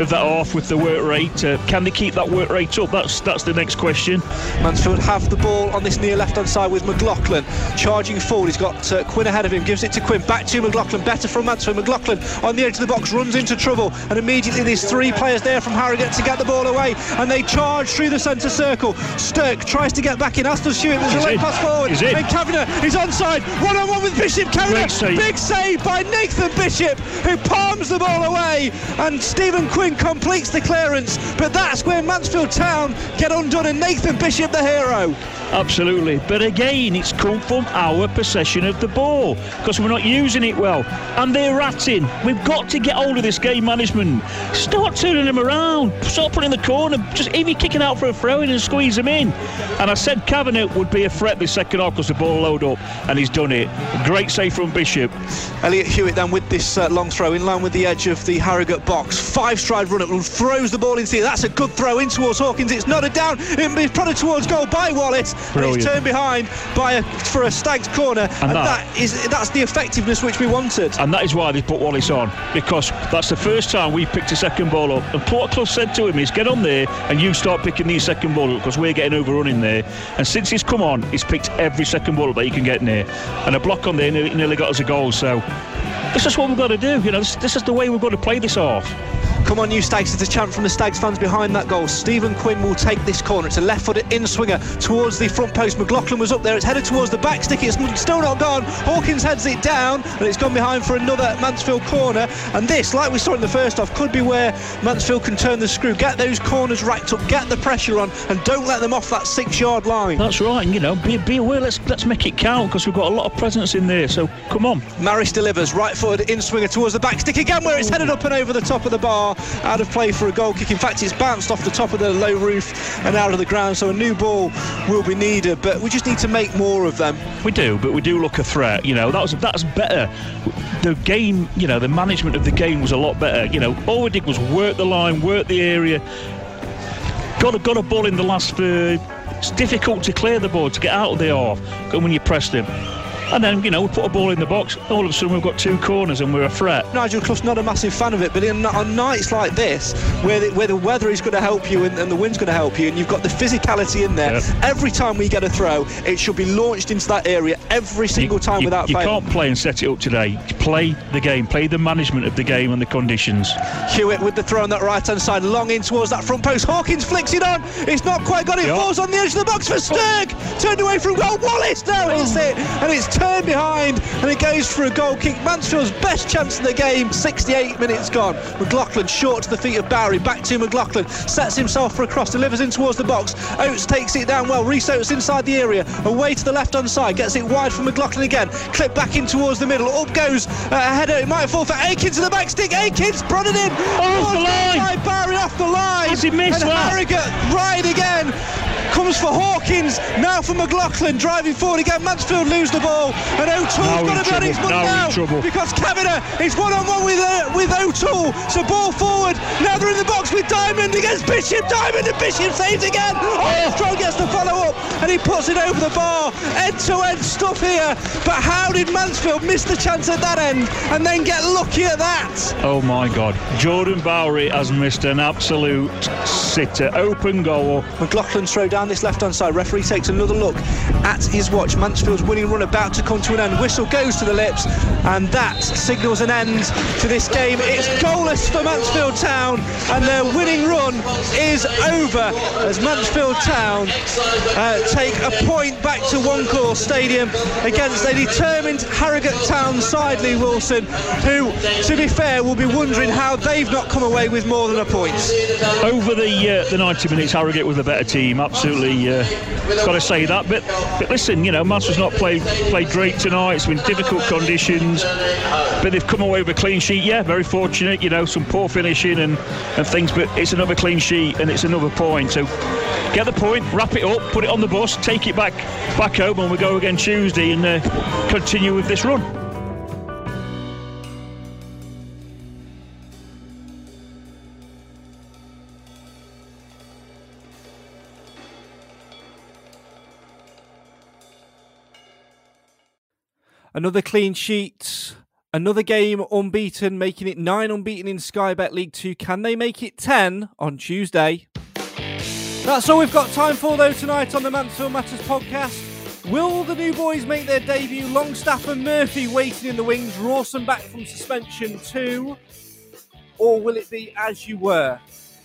[SPEAKER 5] of that off with the work rate. Uh, can they keep that work rate up? That's that's the next question.
[SPEAKER 2] Mansfield have the ball on this near left hand side with McLaughlin charging forward. He's got uh, Quinn ahead of him, gives it to Quinn, back to McLaughlin, better from Mansfield. McLaughlin on the edge of the box runs into trouble, and immediately there's three players there from Harrogate to get the ball away, and they charge through the centre circle. Stirk tries to get back in, as does Stewart. There's a late pass forward,
[SPEAKER 5] He's in.
[SPEAKER 2] Kavanagh is onside, one on one with Bishop. Kavanagh,
[SPEAKER 5] save.
[SPEAKER 2] big save by Nathan Bishop, who palms the ball away, and Stephen Quinn completes the clearance. But that's where Mansfield Town get undone, and Nathan Bishop the hero.
[SPEAKER 5] Absolutely. But again, it's come from our possession of the ball because we're not using it well. And they're ratting. We've got to get hold of this game management. Start turning them around. Start putting in the corner. Just even kicking out for a throw in and squeeze them in. And I said Kavanagh would be a threat this second half because the ball load up. And he's done it. Great save from Bishop.
[SPEAKER 2] Elliot Hewitt then with this uh, long throw in line with the edge of the Harrogate box. Five stride run up and throws the ball into the That's a good throw in towards Hawkins. It's nodded down. It's prodded towards goal by Wallace. And
[SPEAKER 5] Brilliant.
[SPEAKER 2] it's turned behind by a, for a Stags corner. And,
[SPEAKER 5] that-
[SPEAKER 2] that is that's the effectiveness which we wanted.
[SPEAKER 5] And that is why they put Wallace on because that's the first time we picked a second ball up. And what Clough said to him is, get on there and you start picking these second ball up because we're getting overrun in there. And since he's come on, he's picked every second ball up that he can get near. And a block on there nearly, nearly got us a goal. So this is what we've got to do. You know, this, this is the way we've got to play this off.
[SPEAKER 2] Come on, you Stags. It's a chant from the Stags fans behind that goal. Stephen Quinn will take this corner. It's a left footed in swinger towards the front post. McLaughlin was up there. It's headed towards the back stick. It's still not gone. Hawkins heads it down and it's gone behind for another Mansfield corner. And this, like we saw in the first half, could be where Mansfield can turn the screw, get those corners racked up, get the pressure on, and don't let them off that six yard line.
[SPEAKER 5] That's right. And, you know, be, be aware. Let's let's make it count because we've got a lot of presence in there. So come on.
[SPEAKER 2] Maris delivers right footed in swinger towards the back stick again, where it's headed up and over the top of the bar, out of play for a goal kick. In fact, it's bounced off the top of the low roof and out of the ground, so a new ball will be needed. But we just need to make more of them.
[SPEAKER 5] We do, but we do look a threat. You know, that was that's better. The game, you know, the management of the game was a lot better. You know, all we did was work the line, work the area. Got a got a ball in the last third. It's difficult to clear the ball to get out of the half when you press them. And then, you know, we put a ball in the box. All of a sudden, we've got two corners and we're a threat.
[SPEAKER 2] Nigel Clough's not a massive fan of it, but in, on nights like this, where the, where the weather is going to help you and, and the wind's going to help you, and you've got the physicality in there,
[SPEAKER 5] Yeah.
[SPEAKER 2] every time we get a throw, it should be launched into that area every single time
[SPEAKER 5] you,
[SPEAKER 2] without
[SPEAKER 5] you
[SPEAKER 2] fail.
[SPEAKER 5] can't play and set it up today. Play the game, play the management of the game and the conditions.
[SPEAKER 2] Hewitt with the throw on that right hand side, long in towards that front post. Hawkins flicks it on. It's not quite got it.
[SPEAKER 5] Yeah.
[SPEAKER 2] Falls on the edge of the box for Stirk. Turned away from goal. Wallace now hits oh. it, and it's turned behind, and it goes for a goal kick. Mansfield's best chance in the game. 68 minutes gone. McLaughlin short to the feet of Barry. Back to McLaughlin. Sets himself for a cross. Delivers in towards the box. Oates takes it down well. Rhys Oates inside the area. Away to the left hand side. Gets it wide for McLaughlin again. Clip back in towards the middle. Up goes uh, a header. It might fall for Akins to the back stick. Akins prodded in.
[SPEAKER 5] Off the line.
[SPEAKER 2] By Barry off the line.
[SPEAKER 5] Has he missed
[SPEAKER 2] and
[SPEAKER 5] that?
[SPEAKER 2] Harrogate right again. Comes for Hawkins, now for McLaughlin, driving forward again. Mansfield lose the ball, and O'Toole's got
[SPEAKER 5] in
[SPEAKER 2] to be on his
[SPEAKER 5] trouble,
[SPEAKER 2] money
[SPEAKER 5] now
[SPEAKER 2] now
[SPEAKER 5] trouble.
[SPEAKER 2] because Kavanagh is one on one with uh, with O'Toole. So ball forward. Now they're in the box with Diamond against Bishop. Diamond and Bishop saves again. Armstrong gets the follow up and he puts it over the bar. End to end stuff here. But how did Mansfield miss the chance at that end and then get lucky at that?
[SPEAKER 5] Oh my God. Jordan Bowery has missed an absolute sitter. Open goal.
[SPEAKER 2] McLaughlin throw down this left hand side. Referee takes another look at his watch. Mansfield's winning run about to come to an end. Whistle goes to the lips, and that signals an end to this game. It's goalless for Mansfield Town, and their winning run is over as Mansfield Town uh, take a point back to One Stadium against a determined Harrogate Town side, Lee Wilson, who, to be fair, will be wondering how they've not come away with more than a point.
[SPEAKER 5] Over the uh, the 90 minutes, Harrogate with a better team. Absolutely, uh, got to say that. But but listen, you know, Mansfield's not played played great tonight. It's been difficult conditions, but they've come away with a clean sheet. Yeah, very fortunate. You know, some poor finishing and, and things, but it's another clean sheet and it's another point. So get the point, wrap it up, put it on the bus, take it back back home, and we go again Tuesday and uh, continue with this run.
[SPEAKER 2] Another clean sheet. Another game unbeaten, making it nine unbeaten in Sky Bet League 2. Can they make it 10 on Tuesday? That's all we've got time for, though, tonight on the Mansfield Matters podcast. Will the new boys make their debut? Longstaff and Murphy waiting in the wings. Rawson back from suspension too. Or will it be as you were?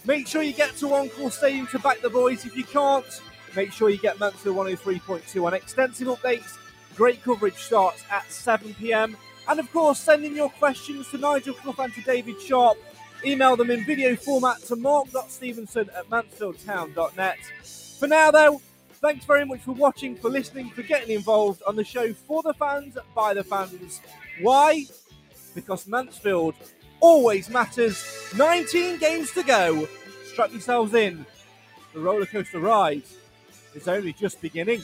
[SPEAKER 2] Make sure you get to One Call Stadium to back the boys. If you can't, make sure you get Mansfield 103.2 on extensive updates. Great coverage starts at 7 pm. And of course, send in your questions to Nigel Clough and to David Sharpe. Email them in video format to mark.stevenson at mansfieldtown.net. For now, though, thanks very much for watching, for listening, for getting involved on the show for the fans, by the fans. Why? Because Mansfield always matters. 19 games to go. Strap yourselves in. The roller coaster ride is only just beginning.